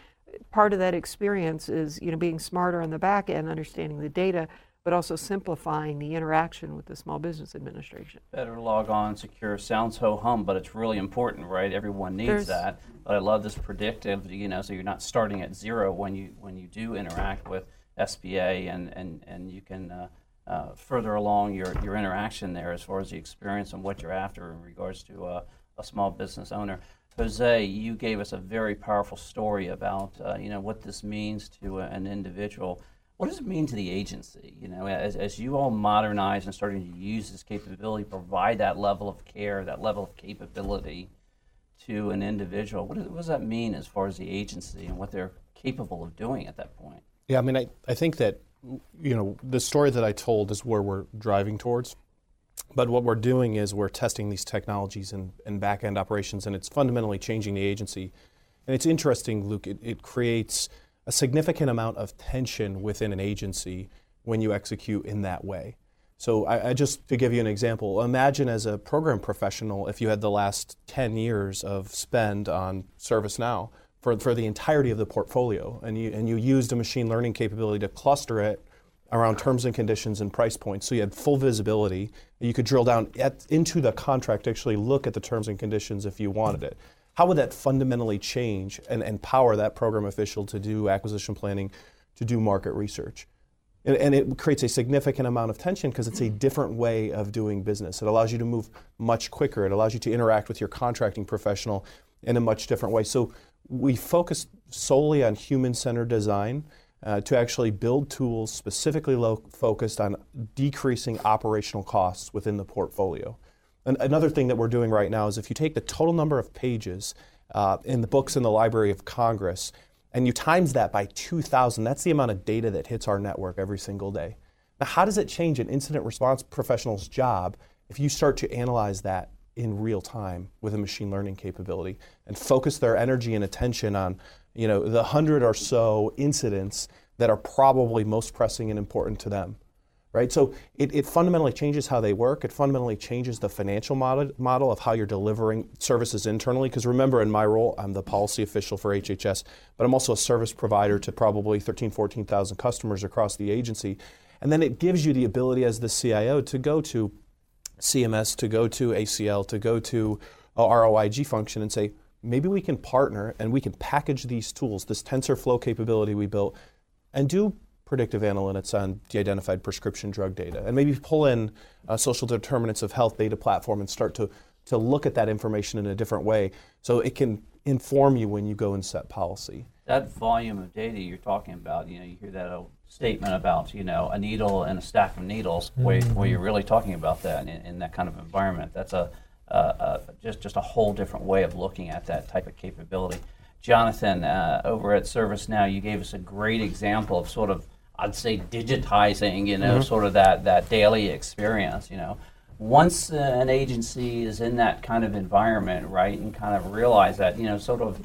part of that experience is you know being smarter on the back end, understanding the data, but also simplifying the interaction with the Small Business Administration.
Better log on, secure. Sounds ho hum, but it's really important, right? Everyone needs There's, that. But I love this predictive, you know, so you're not starting at zero when you when you do interact with SBA, and and and you can. Uh, uh, further along your, your interaction there as far as the experience and what you're after in regards to uh, a small business owner. Jose, you gave us a very powerful story about uh, you know what this means to an individual. What does it mean to the agency? You know, as, as you all modernize and starting to use this capability, provide that level of care, that level of capability to an individual. What, what does that mean as far as the agency and what they're capable of doing at that point?
Yeah, I mean, I, I think that you know, the story that I told is where we're driving towards. But what we're doing is we're testing these technologies and, in back end operations, and it's fundamentally changing the agency. And it's interesting, Luke, it, it creates a significant amount of tension within an agency when you execute in that way. So, I, I, just to give you an example, imagine as a program professional if you had the last 10 years of spend on ServiceNow for, for the entirety of the portfolio. And you, and you used a machine learning capability to cluster it around terms and conditions and price points. So you had full visibility. You could drill down at, into the contract actually look at the terms and conditions if you wanted it. How would that fundamentally change and empower that program official to do acquisition planning, to do market research? And, and it creates a significant amount of tension because it's a different way of doing business. It allows you to move much quicker. It allows you to interact with your contracting professional in a much different way. So we focus solely on human centered design uh, to actually build tools specifically lo- focused on decreasing operational costs within the portfolio. And another thing that we're doing right now is if you take the total number of pages uh, in the books in the Library of Congress and you times that by 2,000, that's the amount of data that hits our network every single day. Now, how does it change an incident response professional's job if you start to analyze that in real time with a machine learning capability and focus their energy and attention on you know the hundred or so incidents that are probably most pressing and important to them right? So it, it fundamentally changes how they work. It fundamentally changes the financial model, model of how you're delivering services internally. Because remember, in my role, I'm the policy official for HHS, but I'm also a service provider to probably 13, 14,000 customers across the agency. And then it gives you the ability as the CIO to go to CMS, to go to ACL, to go to ROIG function and say, maybe we can partner and we can package these tools, this TensorFlow capability we built, and do predictive analytics on de-identified prescription drug data, and maybe pull in a social determinants of health data platform and start to to look at that information in a different way, so it can inform you when you go and set policy.
That volume of data you're talking about, you know, you hear that old statement about, you know, a needle and a stack of needles, mm-hmm. where, where you're really talking about that in, in that kind of environment. That's a uh, uh, just just a whole different way of looking at that type of capability. Jonathan, uh, over at ServiceNow, you gave us a great example of sort of I'd say digitizing, you know, mm-hmm. sort of that, that daily experience, you know. Once uh, an agency is in that kind of environment, right, and kind of realize that, you know, sort of,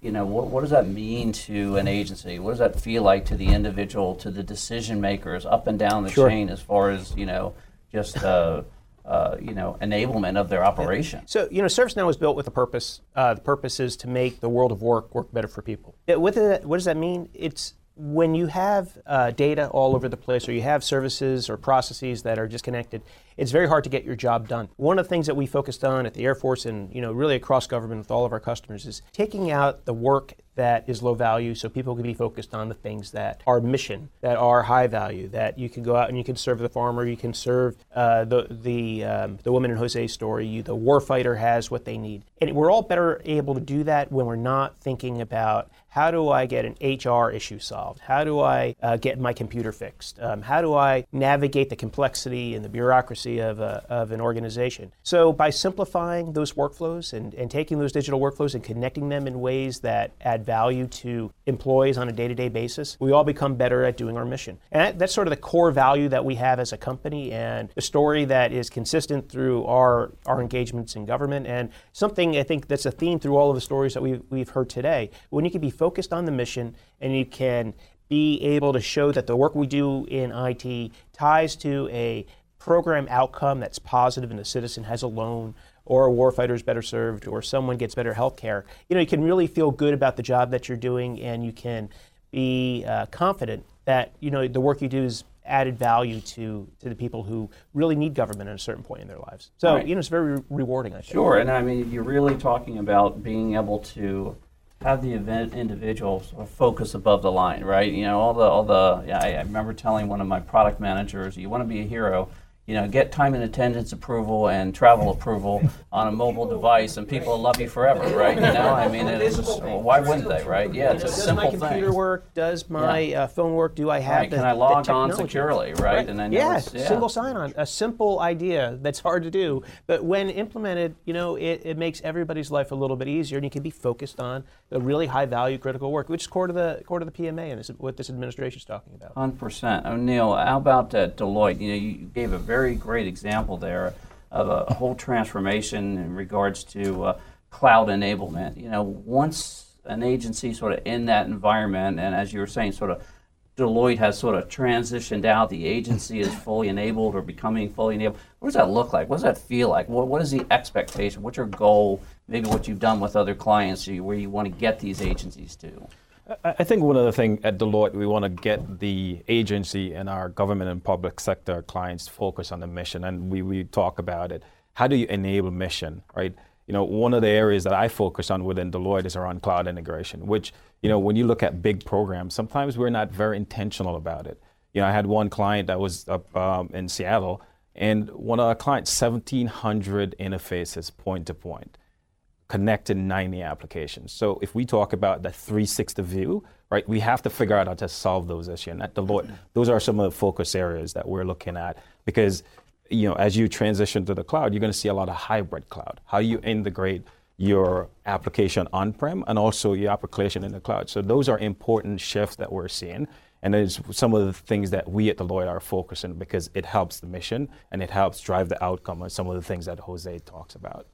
you know, what, what does that mean to an agency? What does that feel like to the individual, to the decision makers up and down the sure. chain as far as, you know, just, uh, uh, you know, enablement of their operation.
So, you know, ServiceNow was built with a purpose. Uh, the purpose is to make the world of work work better for people. It, what, does that, what does that mean? It's when you have uh, data all over the place or you have services or processes that are disconnected, it's very hard to get your job done. One of the things that we focused on at the Air Force and you know really across government with all of our customers is taking out the work that is low value so people can be focused on the things that are mission, that are high value, that you can go out and you can serve the farmer, you can serve uh, the, the, um, the woman in Jose's story, you, the warfighter has what they need. And we're all better able to do that when we're not thinking about how do I get an HR issue solved? How do I uh, get my computer fixed? Um, how do I navigate the complexity and the bureaucracy of, a, of an organization? So, by simplifying those workflows and, and taking those digital workflows and connecting them in ways that add value to employees on a day to day basis, we all become better at doing our mission. And that, that's sort of the core value that we have as a company and a story that is consistent through our, our engagements in government and something I think that's a theme through all of the stories that we've, we've heard today. When you can be focused on the mission and you can be able to show that the work we do in IT ties to a program outcome that's positive and the citizen has a loan or a warfighter is better served, or someone gets better health care. You know, you can really feel good about the job that you're doing, and you can be uh, confident that you know the work you do is added value to to the people who really need government at a certain point in their lives. So right. you know, it's very re- rewarding. I think.
Sure, and I mean, you're really talking about being able to have the event individual sort of focus above the line, right? You know, all the all the. Yeah, I, I remember telling one of my product managers, "You want to be a hero." You know, get time and attendance approval and travel approval on a mobile device, and people will love you forever, right? You know, I mean, it's well, why wouldn't they, right? Yeah, it's a
does
simple
thing. Does my computer work? Does my yeah. uh, phone work? Do I have
right.
the
Can I log on securely, right? right? And
then yeah, yeah, single sign-on, a simple idea that's hard to do, but when implemented, you know, it, it makes everybody's life a little bit easier, and you can be focused on the really high-value critical work, which is core to the core to the PMA, and is what this administration is talking about.
Hundred percent. O'Neill, how about uh, Deloitte? You know, you gave a very great example example there of a, whole transformation in regards to uh, cloud enablement. You know, once an agency sort of in that environment, and as you were saying, sort of Deloitte has sort of transitioned out, the agency is fully enabled or becoming fully enabled. What does that look like? What does that feel like? what, what is the expectation? What's your goal? Maybe what you've done with other clients where you want to get these agencies to?
I think one of the things at Deloitte, we want to get the agency and our government and public sector clients to focus on the mission, and we, we talk about it. How do you enable mission, right? You know, one of the areas that I focus on within Deloitte is around cloud integration, which, you know, when you look at big programs, sometimes we're not very intentional about it. You know, I had one client that was up um, in Seattle, and one of our clients, 1,700 interfaces point to point connected 90 applications. So if we talk about the 360 view, right, we have to figure out how to solve those issues. And at Deloitte, those are some of the focus areas that we're looking at because you know, as you transition to the cloud, you're going to see a lot of hybrid cloud. How you integrate your application on-prem and also your application in the cloud? So those are important shifts that we're seeing. And it's some of the things that we at Deloitte are focusing because it helps the mission and it helps drive the outcome of some of the things that Jose talks about.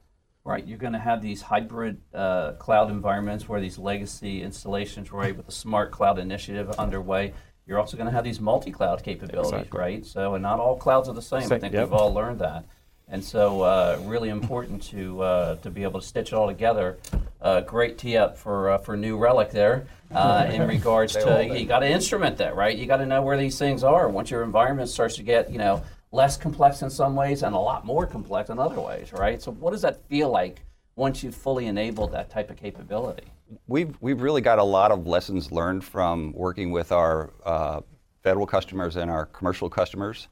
Right, you're going to have these hybrid uh, cloud environments where these legacy installations, right, with the smart cloud initiative underway. you're also going to have these multi-cloud capabilities,
Exactly.
right? So, and not all clouds are the same. I think
yep.
we've all learned that. And so, uh, really important to uh, to be able to stitch it all together. Uh, great tee up for uh, for New Relic there uh, in regards to you got to instrument that, right? You got to know where these things are. Once your environment starts to get, you know, less complex in some ways and a lot more complex in other ways, right? So, what does that feel like once you've fully enabled that type of capability?
We've, we've really got a lot of lessons learned from working with our uh, federal customers and our commercial customers.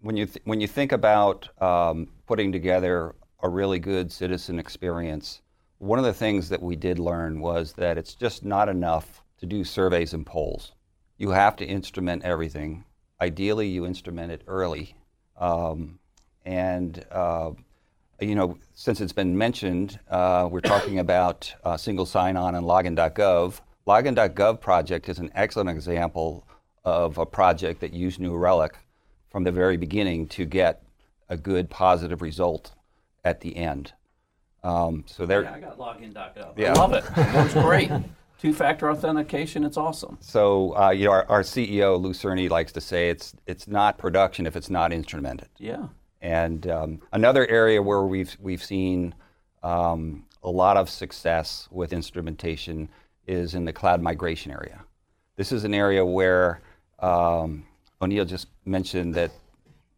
When you, th- when you think about um, putting together a really good citizen experience, one of the things that we did learn was that it's just not enough to do surveys and polls. You have to instrument everything. Ideally, you instrument it early. Um, and uh, you know, since it's been mentioned, uh, we're talking about uh, single sign-on and login.gov. Login.gov project is an excellent example of a project that used New Relic from the very beginning to get a good positive result at the end. Um, so there.
Yeah, I got login.gov.
Yeah.
I love it. It works great. Two-factor authentication. It's awesome.
So uh, you know, our, our CEO Lew Cirne likes to say it's it's not production if it's not instrumented.
Yeah.
And um, another area where we've we've seen um, a lot of success with instrumentation is in the cloud migration area. This is an area where um, O'Neill just mentioned that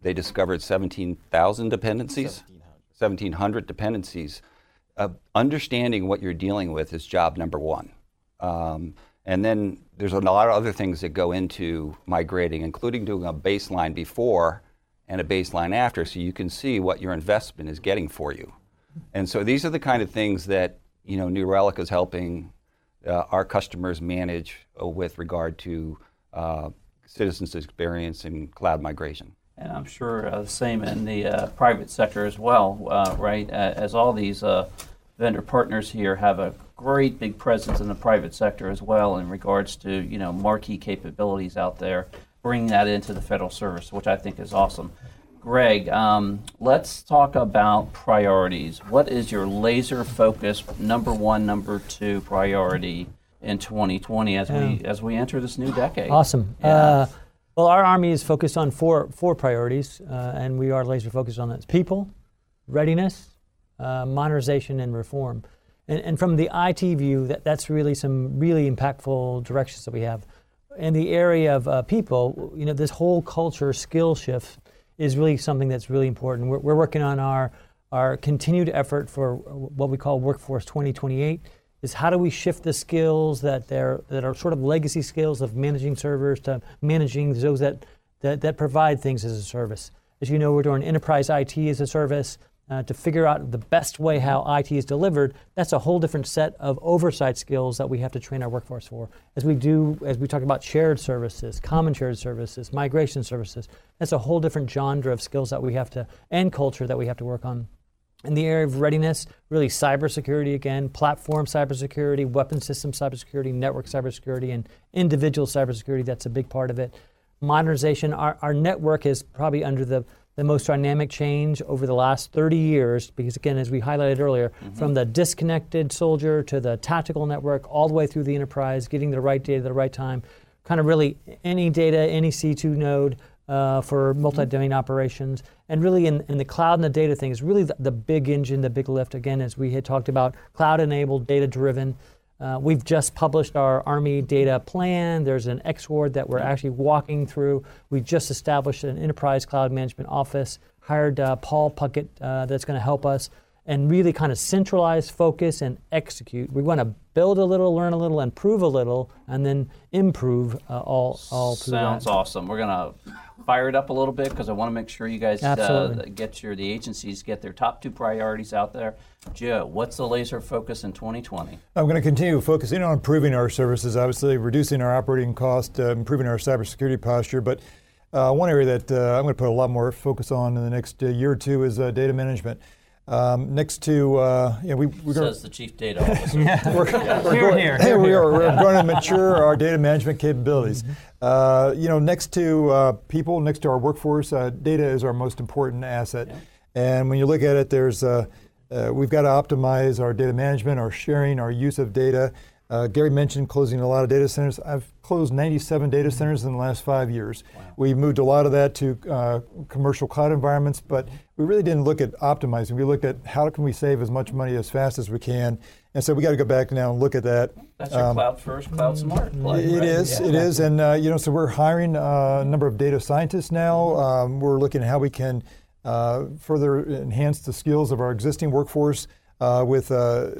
they discovered 17,000 dependencies, 1,700 dependencies. Uh, understanding what you're dealing with is job number one. Um, and then there's a lot of other things that go into migrating, including doing a baseline before and a baseline after so you can see what your investment is getting for you. And so these are the kind of things that you know New Relic is helping uh, our customers manage uh, with regard to uh, citizens' experience in cloud migration.
And I'm sure uh, the same in the uh, private sector as well, right? As all these vendor partners here have a great big presence in the private sector as well in regards to you know marquee capabilities out there, bringing that into the federal service, which I think is awesome. Greg, um, let's talk about priorities. What is your laser focus number one, number two priority in 2020 as we as we enter this new decade?
Awesome.
Yeah.
Uh, well, our Army is focused on four, four priorities, uh, and we are laser focused on this people, readiness, uh, modernization, and reform. And, and from the IT view, that, that's really some really impactful directions that we have. In the area of uh, people, you know, this whole culture skill shift is really something that's really important. We're, we're working on our, our continued effort for what we call Workforce 2028 is how do we shift the skills that they're that are sort of legacy skills of managing servers to managing those that that, that provide things as a service. As you know, we're doing enterprise IT as a service uh, to figure out the best way how IT is delivered. That's a whole different set of oversight skills that we have to train our workforce for. As we do, as we talk about shared services, common shared services, migration services, that's a whole different genre of skills that we have to and culture that we have to work on. In the area of readiness, really cybersecurity again, platform cybersecurity, weapon system cybersecurity, network cybersecurity, and individual cybersecurity. That's a big part of it. Modernization, our, our network is probably under the, the most dynamic change over the last 30 years, because again, as we highlighted earlier, from the disconnected soldier to the tactical network, all the way through the enterprise, getting the right data at the right time, kind of really any data, any C2 node uh, for multi-domain operations. And really in, in the cloud and the data thing is really the, the big engine, the big lift. Again, as we had talked about, cloud-enabled, data-driven. Uh, we've just published our Army data plan. There's an EXORD that we're actually walking through. We just established an enterprise cloud management office, hired uh, Paul Puckett uh, that's going to help us and really kind of centralize, focus, and execute. We want to build a little, learn a little, and prove a little, and then improve uh, all, all through
Sounds awesome. We're gonna fire it up a little bit because I want to make sure you guys uh, get your the agencies get their top two priorities out there. Joe, what's the laser focus in 2020?
I'm going to continue focusing on improving our services, obviously reducing our operating cost, uh, improving our cybersecurity posture. But uh, one area that uh, I'm going to put a lot more focus on in the next uh, year or two is uh, data management. Um, next to, uh, you know, we, we're going
Says the chief data officer.
we're, we're going, Hey, we are. We're going to mature our data management capabilities. Uh, you know, next to uh, people, next to our workforce, uh, data is our most important asset. And when you look at it, there's uh, we've got to optimize our data management, our sharing, our use of data. Uh, Gary mentioned closing a lot of data centers. I've closed 97 data centers in the last five years. Wow. We moved a lot of that to uh, commercial cloud environments, but we really didn't look at optimizing. We looked at how can we save as much money as fast as we can. And so we got to go back now and look at that.
That's your um, cloud first, cloud smart play.
It
right?
is, yeah. it is, and uh, you know, so we're hiring uh, a number of data scientists now. Um, we're looking at how we can further enhance the skills of our existing workforce uh, with uh,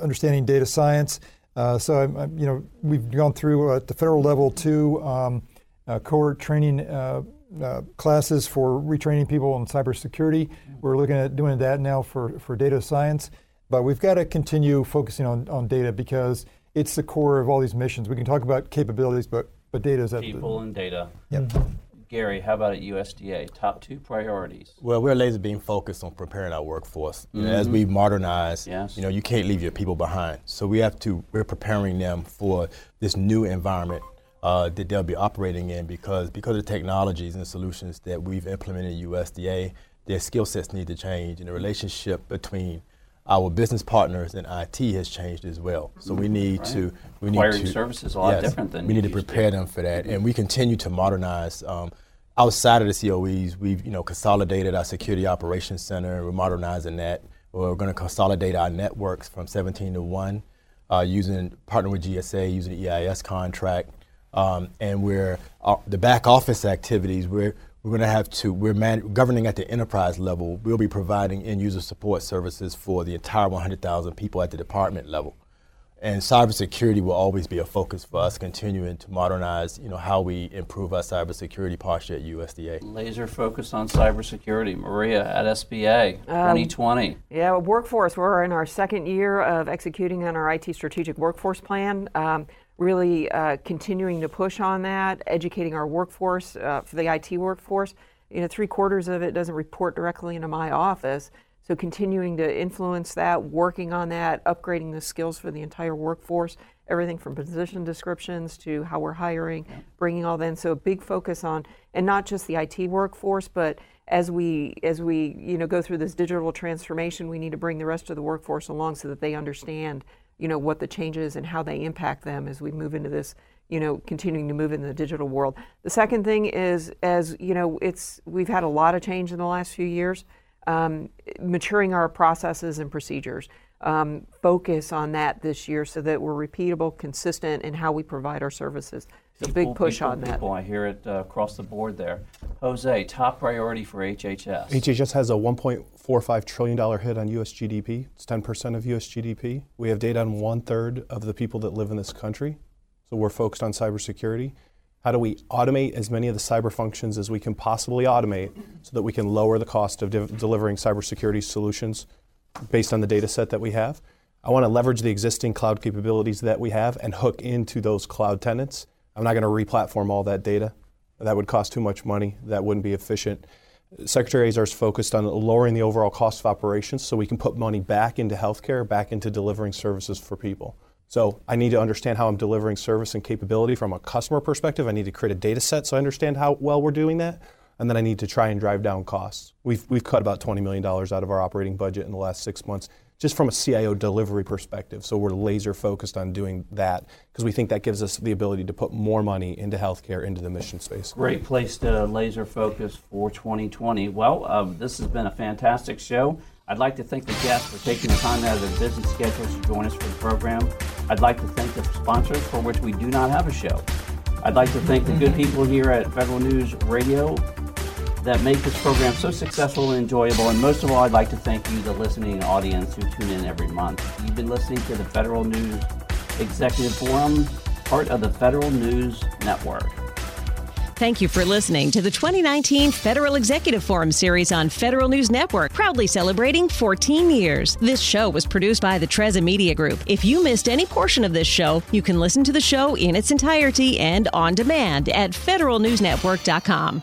understanding data science. Uh, so, I'm, I'm, you know, we've gone through at the federal level two um, cohort training classes for retraining people on cybersecurity. We're looking at doing that now for, for data science. But we've got to continue focusing on, on data because it's the core of all these missions. We can talk about capabilities, but, but data is at
People the, and data.
Yep.
Gary, how about at USDA? Top two priorities.
Well, we're laser beam focused on preparing our workforce. Mm-hmm. You know, as we modernize,
yes.
you know, you can't leave your people behind. So we have to, we're preparing them for this new environment uh, that they'll be operating in because because of the technologies and solutions that we've implemented at USDA, their skill sets need to change, and the relationship between our business partners in IT has changed as well. So we need right. to we need
Acquiring
to
services a lot
yes,
different than
we need to prepare
to.
them for that, and we continue to modernize. Um, outside of the COEs, we've you know consolidated our security operations center. We're modernizing that. We're going to consolidate our networks from 17 to one, uh, using partner with GSA, using the EIS contract, um, and we're uh, the back office activities. We're we're going to have to, we're man, governing at the enterprise level. We'll be providing end user support services for the entire 100,000 people at the department level. And cybersecurity will always be a focus for us, continuing to modernize, you know, how we improve our cybersecurity posture at USDA.
Laser focus on cybersecurity. Maria at SBA, um, 2020.
Yeah, workforce. We're in our second year of executing on our IT strategic workforce plan. Um, really uh, continuing to push on that, educating our workforce uh, for the IT workforce. You know, three quarters of it doesn't report directly into my office. So continuing to influence that, working on that, upgrading the skills for the entire workforce, everything from position descriptions to how we're hiring, yeah. bringing all that in. So a big focus on, and not just the IT workforce, but as we as we you know go through this digital transformation, we need to bring the rest of the workforce along so that they understand you know what the changes and how they impact them as we move into this you know continuing to move in the digital world the second thing is as you know it's we've had a lot of change in the last few years um, maturing our processes and procedures um, focus on that this year so that we're repeatable consistent in how we provide our services a big push
people,
on that.
People, I hear it uh, across the board there. Jose, top priority for HHS.
HHS has a 1.45 trillion dollar hit on U.S. GDP. It's 10 percent of U.S. GDP. We have data on one third of the people that live in this country. So we're focused on cybersecurity. How do we automate as many of the cyber functions as we can possibly automate so that we can lower the cost of de- delivering cybersecurity solutions based on the data set that we have? I want to leverage the existing cloud capabilities that we have and hook into those cloud tenants I'm not going to replatform all that data. That would cost too much money. That wouldn't be efficient. Secretary Azar is focused on lowering the overall cost of operations so we can put money back into healthcare, back into delivering services for people. So I need to understand how I'm delivering service and capability from a customer perspective. I need to create a data set so I understand how well we're doing that. And then I need to try and drive down costs. We've, we've cut about $20 million out of our operating budget in the last six months just from a CIO delivery perspective. So we're laser focused on doing that because we think that gives us the ability to put more money into healthcare, into the mission space.
Great place to laser focus for 2020. Well, um, this has been a fantastic show. I'd like to thank the guests for taking the time out of their busy schedules to join us for the program. I'd like to thank the sponsors for which we do not have a show. I'd like to thank the good people here at Federal News Radio that make this program so successful and enjoyable. And most of all, I'd like to thank you, the listening audience who tune in every month. You've been listening to the Federal News Executive Forum, part of the Federal News Network.
Thank you for listening to the 2019 Federal Executive Forum series on Federal News Network, proudly celebrating 14 years. This show was produced by the Trezza Media Group. If you missed any portion of this show, you can listen to the show in its entirety and on demand at federalnewsnetwork.com.